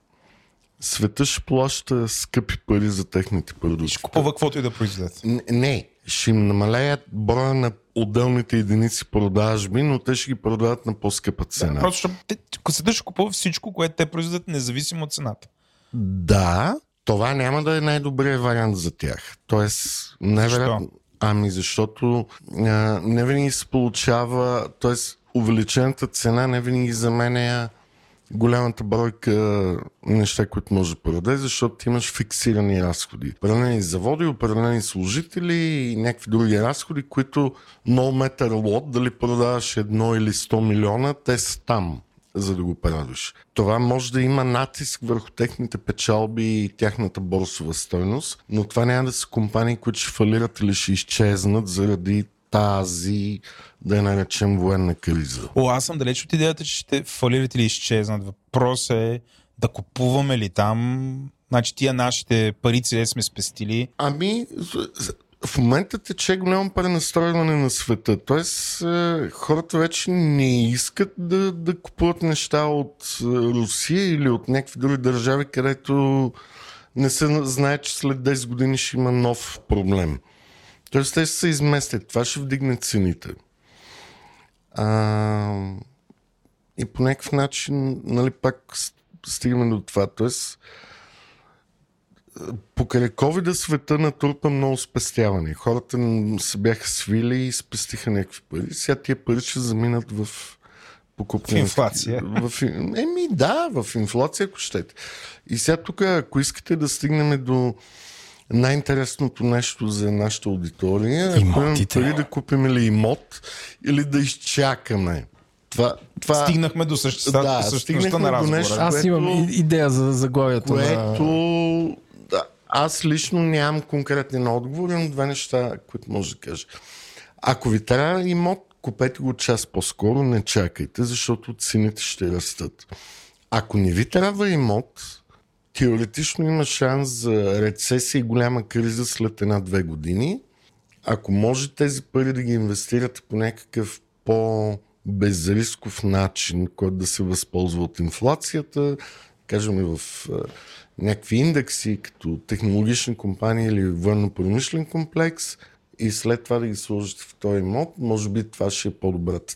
света ще плаща скъпи пари за техните продукти. Ще купува каквото и да произведат. Не, ще им намалеят броя на отделните единици продажби, но те ще ги продават на по-скъпа цена. Просто защото те- света ще купува всичко, което те произведат, независимо от цената. Да, това няма да е най-добрият вариант за тях. Тоест, невероятно. Ами защото а, не винаги се получава, т.е. увеличената цена не винаги заменя голямата бройка неща, които може да продаде, защото ти имаш фиксирани разходи. Определени заводи, определени служители и някакви други разходи, които no matter what, дали продаваш едно или 100 милиона, те са там за да го правиш. Това може да има натиск върху техните печалби и тяхната борсова стойност, но това няма да са компании, които ще фалират или ще изчезнат заради тази, да я наречем, военна криза. О, аз съм далеч от идеята, че ще фалират или изчезнат. Въпросът е да купуваме ли там. Значи тия нашите парици, де сме спестили, Ами, в момента тече голямо пренастройване на света. Тоест, е, хората вече не искат да, да купуват неща от е, Русия или от някакви други държави, където не се знае, че след 10 години ще има нов проблем. Тоест, те ще се изместят. Това ще вдигне цените. А, и по някакъв начин, нали, пак стигаме до това. Тоест, покрай COVID света натрупа много спестяване. Хората се бяха свили и спестиха някакви пари. Сега тия пари ще заминат в покупка. В инфлация. В, еми да, в инфлация, ако щете. И сега тук, ако искате да стигнем до най-интересното нещо за нашата аудитория, Имотите. пари да купим или имот, или да изчакаме. Това, това, стигнахме до същността, Да, същността на разговора. нещо, Аз което- имам идея за заглавието което на... аз лично нямам конкретен отговор, имам две неща, които може да кажа. Ако ви трябва имот, купете го час по-скоро, не чакайте, защото цените ще растат. Ако не ви трябва имот, теоретично има шанс за рецесия и голяма криза след една-две години. Ако може тези пари да ги инвестирате по някакъв по-безрисков начин, който да се възползва от инфлацията, кажем и в някакви индекси, като технологични компании или военно-промишлен комплекс, и след това да ги сложите в този имот, може би това ще е по-добрата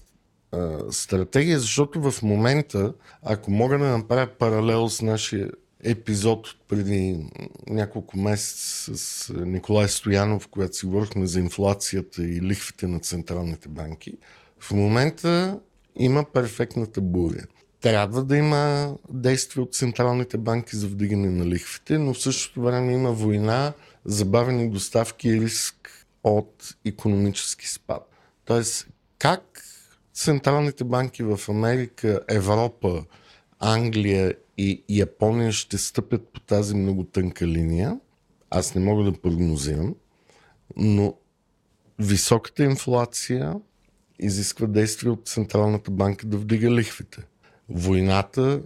стратегия, защото в момента, ако мога да направя паралел с нашия епизод от преди няколко месеца с Николай Стоянов, когато си говорихме за инфлацията и лихвите на централните банки, в момента има перфектната буря. Трябва да има действия от централните банки за вдигане на лихвите, но в същото време има война, забавени доставки и риск от економически спад. Тоест, как централните банки в Америка, Европа, Англия и Япония ще стъпят по тази много тънка линия, аз не мога да прогнозирам, но високата инфлация изисква действие от Централната банка да вдига лихвите. Войната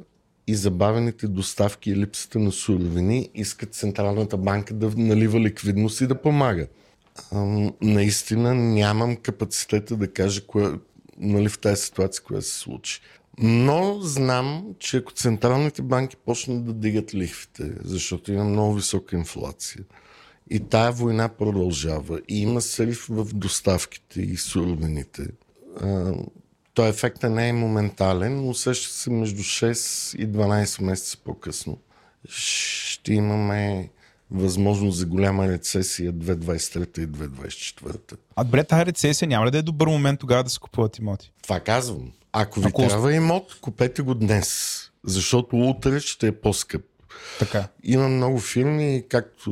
и забавените доставки и липсата на суровини искат Централната банка да налива ликвидност и да помага. наистина нямам капацитета да кажа кое, нали, в тази ситуация, която се случи. Но знам, че ако централните банки почнат да дигат лихвите, защото има много висока инфлация, и тая война продължава, и има срив в доставките и суровините, той ефектът не е моментален, но усеща се между 6 и 12 месеца по-късно. Ще имаме възможност за голяма рецесия 2023 и 2024. А добре, тази рецесия няма ли да е добър момент тогава да се купуват имоти? Това казвам. Ако ви Ако... трябва имот, купете го днес, защото утре ще е по-скъп. Така. Има много фирми, както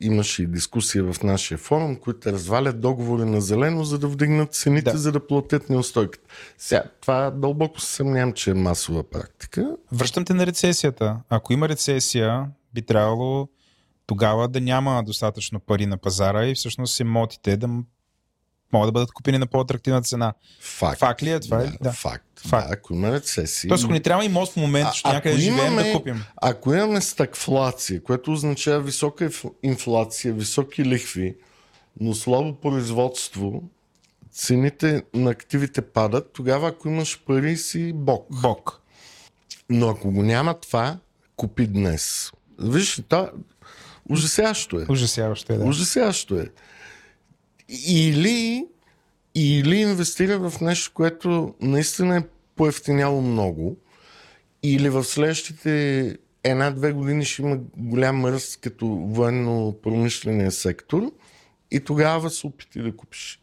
имаше и дискусия в нашия форум, които развалят договори на зелено, за да вдигнат цените, да. за да платят неустойката. Сега, това дълбоко се съмнявам, че е масова практика. Връщам те на рецесията. Ако има рецесия, би трябвало тогава да няма достатъчно пари на пазара и всъщност имотите да могат да бъдат купени на по-атрактивна цена. Факт. Факт ли е това? Да, да. Факт. Факт. Да, ако има рецесия. Тоест, ако ни трябва и мост в момента, ще някъде живеем да купим. Ако имаме стагфлация, което означава висока инфлация, високи лихви, но слабо производство, цените на активите падат, тогава ако имаш пари си бог. Бог. Но ако го няма това, купи днес. Виж, та, ужасящо е. Ужасящо е, да. Ужасящо е. Или, или инвестира в нещо, което наистина е поевтиняло много, или в следващите една-две години ще има голям ръст като военно-промишления сектор и тогава се опити да купиш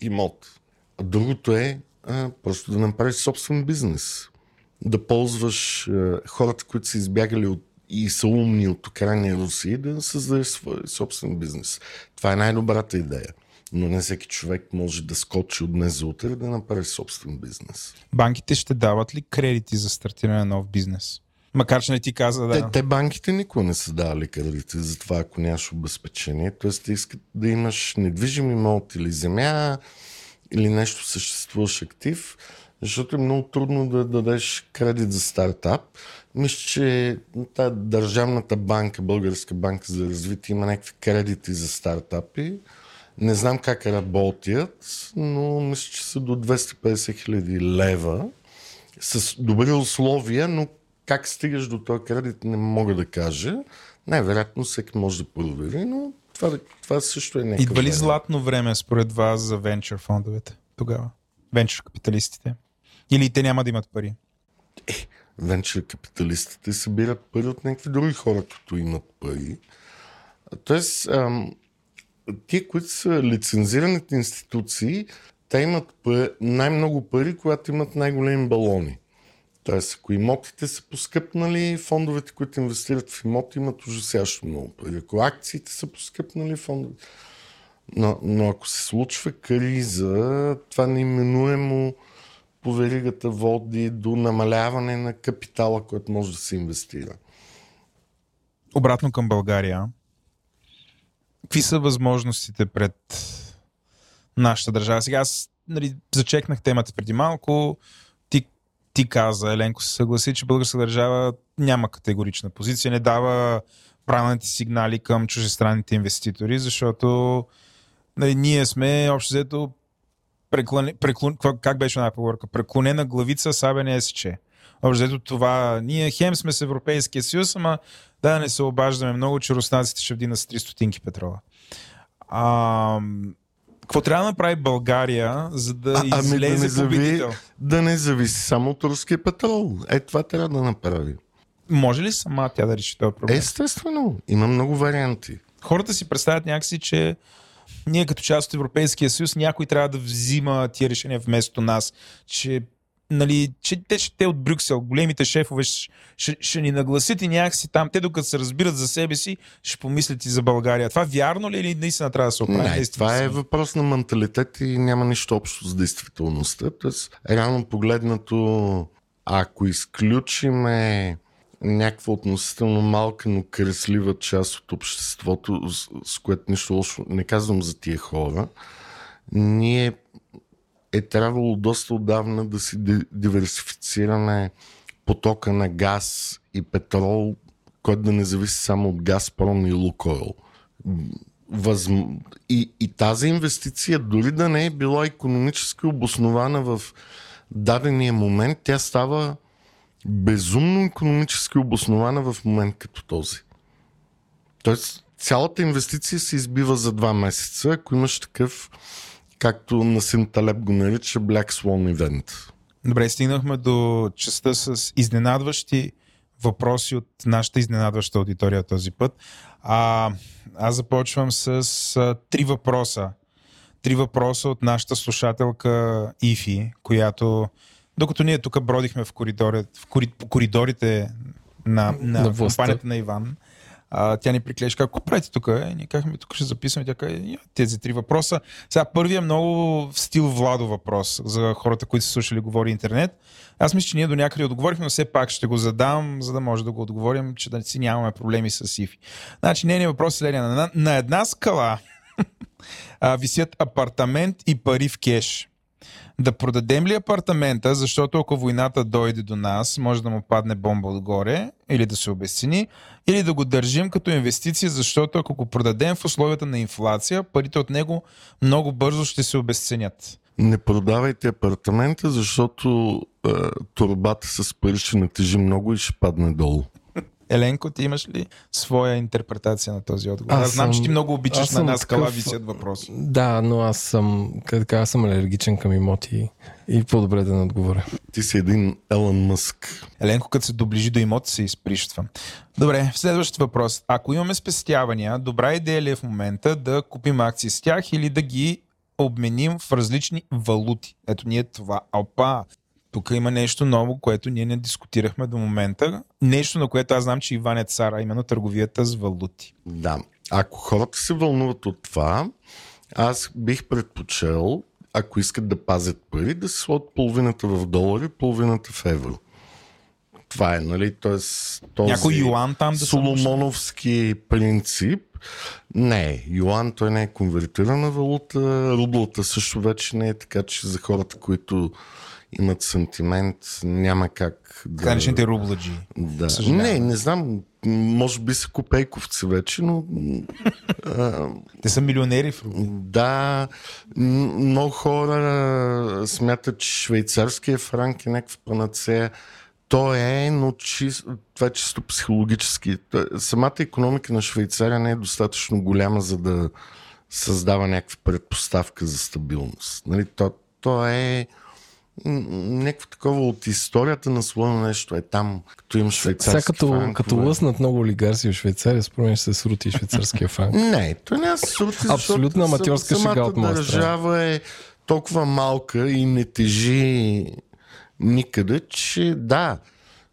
имот. А другото е а, просто да направиш собствен бизнес. Да ползваш а, хората, които са избягали от и са умни от Украина и Русия, да създадеш свой собствен бизнес. Това е най-добрата идея но не всеки човек може да скочи от днес за утре да направи собствен бизнес. Банките ще дават ли кредити за стартиране на нов бизнес? Макар, че не ти каза да. Те, те банките никога не са давали кредити за това, ако нямаш обезпечение. Тоест, те искат да имаш недвижим имот или земя, или нещо съществуващ актив, защото е много трудно да дадеш кредит за стартап. Мисля, че тази Държавната банка, Българска банка за развитие, има някакви кредити за стартапи не знам как работят, но мисля, че са до 250 хиляди лева с добри условия, но как стигаш до този кредит не мога да кажа. Най-вероятно всеки може да провери, но това, това също е някакъв Идва ли златно време според вас за венчър фондовете тогава? Венчър капиталистите? Или те няма да имат пари? Е, венчър капиталистите събират пари от някакви други хора, които имат пари. Тоест, ам, Тие, които са лицензираните институции, те имат най-много пари, когато имат най-големи балони. Тоест, ако имотите са поскъпнали, фондовете, които инвестират в имоти, имат ужасящо много пари. Ако акциите са поскъпнали, фондовете... Но, но ако се случва криза, това неименуемо по веригата води до намаляване на капитала, който може да се инвестира. Обратно към България какви са възможностите пред нашата държава? Сега аз нали, зачекнах темата преди малко. Ти, ти каза, Еленко се съгласи, че българска държава няма категорична позиция, не дава правилните сигнали към чужестранните инвеститори, защото нали, ние сме общо взето преклон, преклон, как беше една поговорка? Преклонена главица, сабене сече. Общо взето това, ние хем сме с Европейския съюз, ама да не се обаждаме много, че руснаците ще вдинат с 3 стотинки петрола. А, Какво трябва да направи България, за да А- ами да излезе не зави- победител? Да не зависи само от руския петрол. Е, това трябва да направи. Може ли сама тя да реши този проблем? Естествено, има много варианти. Хората си представят някакси, че ние като част от Европейския съюз, някой трябва да взима тия решения вместо нас, че нали, че те, ще те от Брюксел, големите шефове ще, ще, ще ни нагласят и някакси там, те докато се разбират за себе си, ще помислят и за България. Това вярно ли е или наистина трябва да се оправи? Не, това е въпрос на менталитет и няма нищо общо с действителността. Тоест, реално погледнато, ако изключиме някаква относително малка, но креслива част от обществото, с, с което нищо лошо не казвам за тия хора, ние е трябвало доста отдавна да си ди- диверсифицираме потока на газ и петрол, който да не зависи само от Газпром и Лукойл. Възм... И, и тази инвестиция, дори да не е била економически обоснована в дадения момент, тя става безумно економически обоснована в момент като този. Тоест, цялата инвестиция се избива за два месеца, ако имаш такъв, както Насим Талеб го нарича, Black Swan Event. Добре, стигнахме до частта с изненадващи въпроси от нашата изненадваща аудитория този път. А, аз започвам с а, три въпроса. Три въпроса от нашата слушателка Ифи, която докато ние тук бродихме в, коридори, в кори, по коридорите на, на, На компанията на Иван, тя ни приклеше, какво правите тук? Е, ние казахме, тук ще записваме. Тя каза, «Я, тези три въпроса. Сега първият е много в стил Владо въпрос за хората, които са слушали Говори интернет. Аз мисля, че ние до някъде отговорихме, но все пак ще го задам, за да може да го отговорим, че да си нямаме проблеми с Сифи. Значи, нейният въпрос е следния. На, на една скала висят апартамент и пари в кеш. Да продадем ли апартамента, защото ако войната дойде до нас, може да му падне бомба отгоре или да се обесцени, или да го държим като инвестиция, защото ако го продадем в условията на инфлация, парите от него много бързо ще се обесценят. Не продавайте апартамента, защото е, турбата с пари ще натежи много и ще падне долу. Еленко, ти имаш ли своя интерпретация на този отговор? Аз Аз, знам, че съм- ти много обичаш на скала такъв- висят въпроси. Да, но аз съм, така, аз съм алергичен към имоти и по-добре да не отговоря. Ти си един Елън Мъск. Еленко, като се доближи до имота, се изприщва. Добре, следващ въпрос. Ако имаме спестявания, добра идея ли е в момента да купим акции с тях или да ги обменим в различни валути? Ето ние това. Опа! Тук има нещо ново, което ние не дискутирахме до момента. Нещо, на което аз знам, че Иван е цар, а именно търговията с валути. Да. Ако хората се вълнуват от това, аз бих предпочел, ако искат да пазят пари, да се сложат половината в долари, половината в евро. Това е, нали? Тоест, този Някой юан там да Соломоновски принцип. Не, юан той не е конвертирана валута, рублата също вече не е, така че за хората, които имат сантимент, няма как да... Така наречените рубладжи. Да. Съжалявам. Не, не знам. Може би са копейковци вече, но а, Те са милионери в рубли. да, много хора смятат, че швейцарския франк е някаква панацея. То е, но чис... това е чисто психологически. Та- Самата економика на Швейцария не е достатъчно голяма, за да създава някаква предпоставка за стабилност. Нали? То, то е някакво такова от историята на своя нещо. Е там, като имаш швейцарски Сега като, франкове. като лъснат много олигарси в Швейцария, според мен ще се срути и швейцарския франк. Не, той няма се срути, Абсолютно аматьорска самата шега от моя държава е толкова малка и не тежи никъде, че да,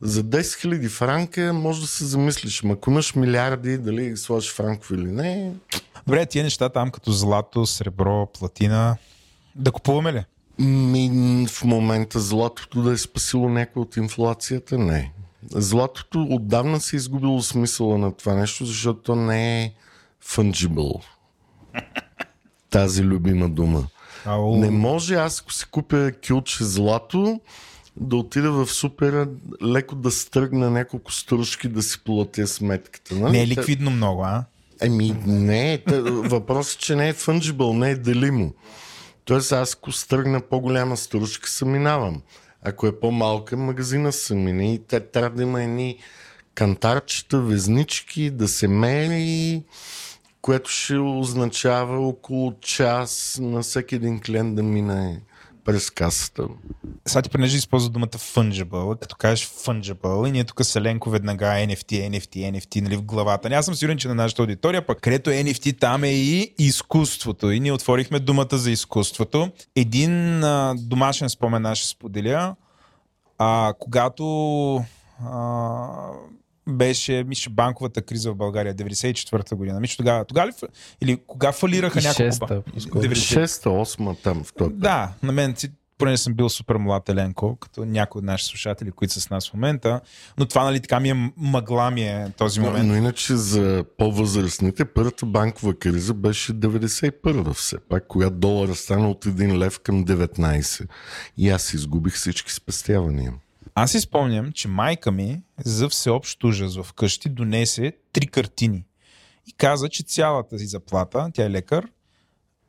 за 10 000 франка може да се замислиш, ма ако имаш милиарди, дали ги сложиш франкови или не, Добре, тия неща там като злато, сребро, платина, да купуваме ли? Ми, в момента златото да е спасило някой от инфлацията, не. Златото отдавна се е изгубило смисъла на това нещо, защото то не е fungible. Тази любима дума. Ау, Не може аз, ако си купя килче злато, да отида в супера, леко да стръгна няколко стружки да си платя сметката. Нали? не е ликвидно много, а? Еми, не. Въпросът е, че не е fungible, не е делимо. Тоест, аз ако стръгна по-голяма стружка, се минавам. Ако е по-малка, магазина се мине и те трябва да има едни кантарчета, везнички, да се мери. което ще означава около час на всеки един клиент да мине през касата. Сега ти понеже използва думата fungible, като кажеш fungible и ние тук с Еленко веднага NFT, NFT, NFT нали, в главата. Аз съм сигурен, че на нашата аудитория, пък където NFT, там е и изкуството. И ние отворихме думата за изкуството. Един а, домашен спомен аз ще споделя. А, когато а, беше, мисля, банковата криза в България, 94-та година. Мисля, тогава, тогава ли, или кога фалираха няколко... Шеста, 6-та, 8 там в този. Да, на мен поне съм бил супер млад Еленко, като някои от наши слушатели, които са с нас в момента, но това нали така ми е мъгла ми е този момент. Но, но иначе за по-възрастните първата банкова криза беше 91-та все пак, когато долара стана от 1 лев към 19. И аз изгубих всички спестявания. Аз си спомням, че майка ми за всеобщ ужас в къщи донесе три картини и каза, че цялата си заплата, тя е лекар,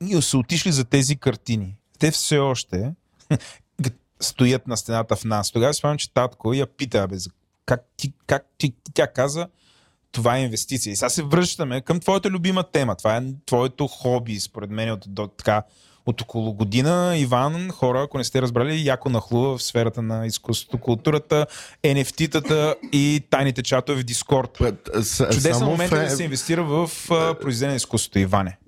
и са отишли за тези картини. Те все още стоят на стената в нас. Тогава спомням, че татко я пита, бе, как, ти, как ти, тя каза, това е инвестиция. И сега се връщаме към твоята любима тема. Това е твоето хоби, според мен, от, до, така, от около година. Иван, хора, ако не сте разбрали, яко нахлува в сферата на изкуството, културата, NFT-тата и тайните чатове в Дискорд. Чудесен момент е да се инвестира в произведение на изкуството, Иване.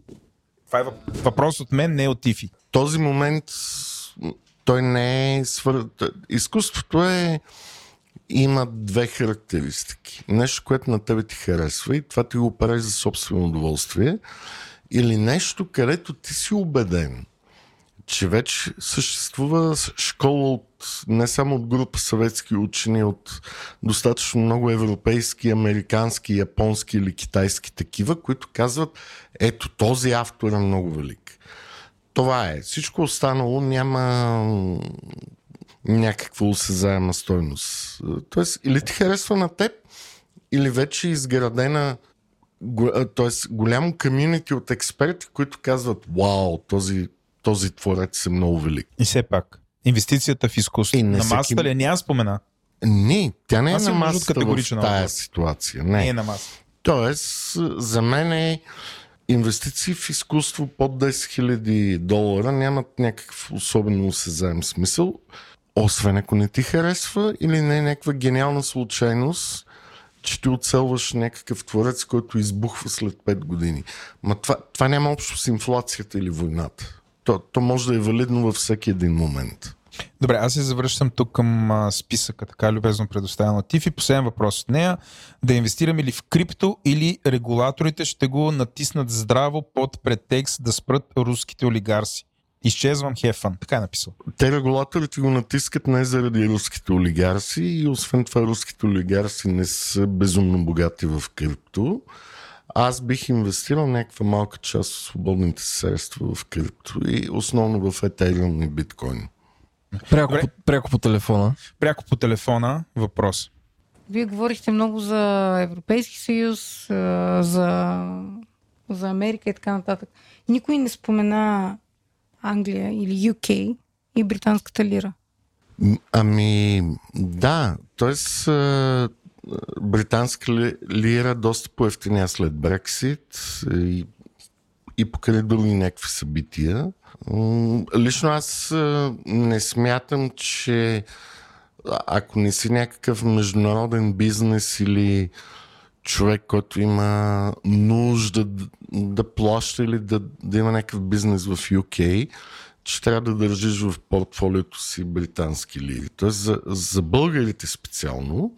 Това е въпрос от мен, не от Тифи. Този момент той не е свър... Изкуството е има две характеристики. Нещо, което на тебе ти харесва и това ти го правиш за собствено удоволствие или нещо, където ти си убеден, че вече съществува школа от не само от група съветски учени, от достатъчно много европейски, американски, японски или китайски такива, които казват, ето този автор е много велик. Това е. Всичко останало няма някаква осезаема стойност. Тоест, или ти харесва на теб, или вече е изградена т.е. голямо комьюнити от експерти, които казват, вау, този, този творец е много велик. И все пак, инвестицията в изкуство. на масата всеки... ли? Няма спомена. Не, тя не е на масата в тая ситуация. Не. не е на маса. Тоест, за мен е инвестиции в изкуство под 10 000 долара нямат някакъв особено осезаем смисъл, освен ако не ти харесва или не е някаква гениална случайност, че ти оцелваш някакъв творец, който избухва след 5 години. Ма това, това няма общо с инфлацията или войната. То, то може да е валидно във всеки един момент. Добре, аз се завръщам тук към а, списъка, така любезно предоставен от Тифи. Последен въпрос от нея. Да инвестираме ли в крипто или регулаторите ще го натиснат здраво под претекст да спрат руските олигарси? Изчезвам хефан. Така е написал. Те регулаторите го натискат не заради руските олигарси и освен това руските олигарси не са безумно богати в крипто. Аз бих инвестирал някаква малка част от свободните средства в крипто и основно в Ethereum и биткоин. Пряко, по, пряко по телефона. Пряко по телефона въпрос. Вие говорихте много за Европейски съюз, за, за Америка и така нататък. Никой не спомена Англия или UK и британската лира. Ами, да. т.е. британска лира доста по-ефтиня след Брексит и, и покрай други някакви събития. Лично аз не смятам, че ако не си някакъв международен бизнес или човек, който има нужда да, да плаща или да, да има някакъв бизнес в UK, че трябва да държиш в портфолиото си британски лири. Тоест за, за българите специално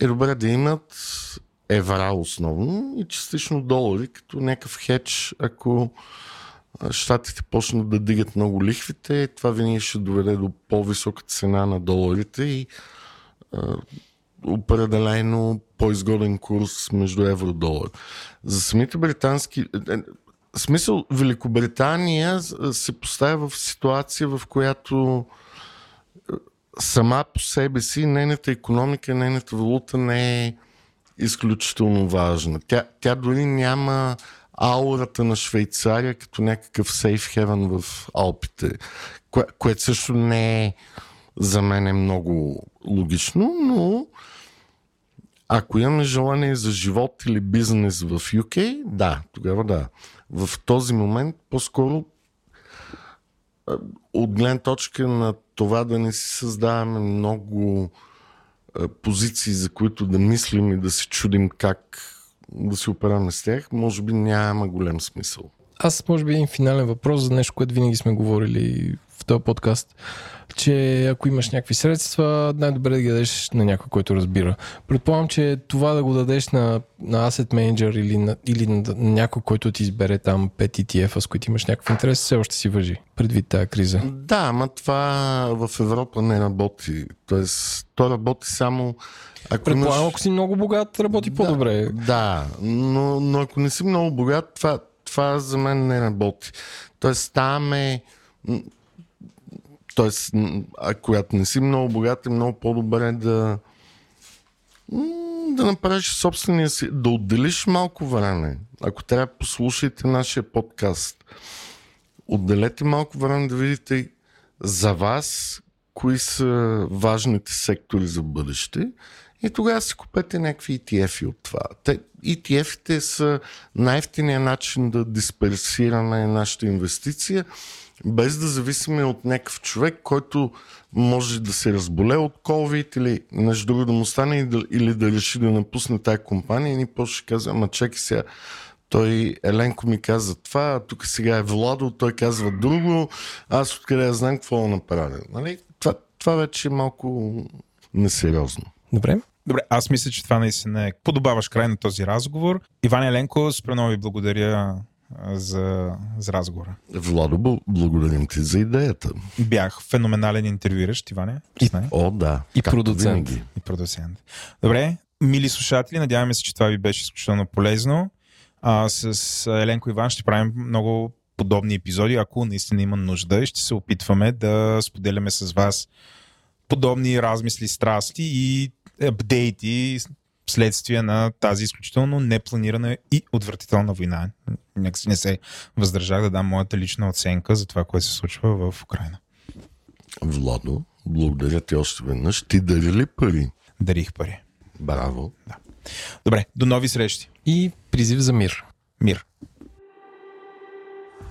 е добре да имат евра основно и частично долари, като някакъв хедж, ако щатите почнат да дигат много лихвите, това винаги ще доведе до по-висока цена на доларите и определено по-изгоден курс между евро-долар. За самите британски... Е, е, смисъл, Великобритания се поставя в ситуация, в която е, сама по себе си нейната економика, нейната валута не е изключително важна. Тя, тя дори няма аурата на Швейцария като някакъв сейф хевен в Алпите, кое, което също не е за мен е много логично, но Ако имаме желание за живот или бизнес в UK, да, тогава да. В този момент по-скоро от гледна точка на това да не си създаваме много позиции, за които да мислим и да се чудим как да се операме с тях, може би няма голям смисъл. Аз може би един финален въпрос за нещо, което винаги сме говорили този подкаст, че ако имаш някакви средства, най-добре да ги дадеш на някой, който разбира. Предполагам, че това да го дадеш на, на asset manager или на, или на, на някой, който ти избере там 5 ETF, с които имаш някакъв интерес, все още си въжи предвид тази криза. Да, ама това в Европа не работи. Тоест, то работи само ако Предполагам, имаш... ако си много богат, работи по-добре. Да, но, но ако не си много богат, това, това за мен не работи. Тоест, там е... Тоест, а когато не си много богат, е много по-добре да да направиш собствения си, да отделиш малко време. Ако трябва, послушайте нашия подкаст. Отделете малко време да видите за вас кои са важните сектори за бъдеще и тогава си купете някакви ETF от това. Те, ETF-ите са най-ефтиният начин да дисперсираме нашата инвестиция, без да зависиме от някакъв човек, който може да се разболее от COVID или нещо друго да му стане или да реши да напусне тази компания и ни после ще казва, ама чакай сега, той Еленко ми каза това, а тук сега е Владо, той казва друго, аз откъде я знам какво да направя. Нали? Това, това вече е малко несериозно. Добре. Добре, аз мисля, че това наистина е подобаваш край на този разговор. Иван Еленко, спре много ви благодаря за, за разговора. Владо, бл- благодарим ти за идеята. Бях феноменален интервюиращ, Иване. Признай. О, да. И продуцент. винаги. и продуцент. Добре, мили слушатели, надяваме се, че това ви беше изключително полезно. А, с Еленко Иван ще правим много подобни епизоди, ако наистина има нужда. Ще се опитваме да споделяме с вас подобни размисли, страсти и апдейти следствие на тази изключително непланирана и отвратителна война. Нека си не се въздържах да дам моята лична оценка за това, което се случва в Украина. Владо, благодаря ти още веднъж. Ти дари ли пари? Дарих пари. Браво. Добре, до нови срещи. И призив за мир. Мир.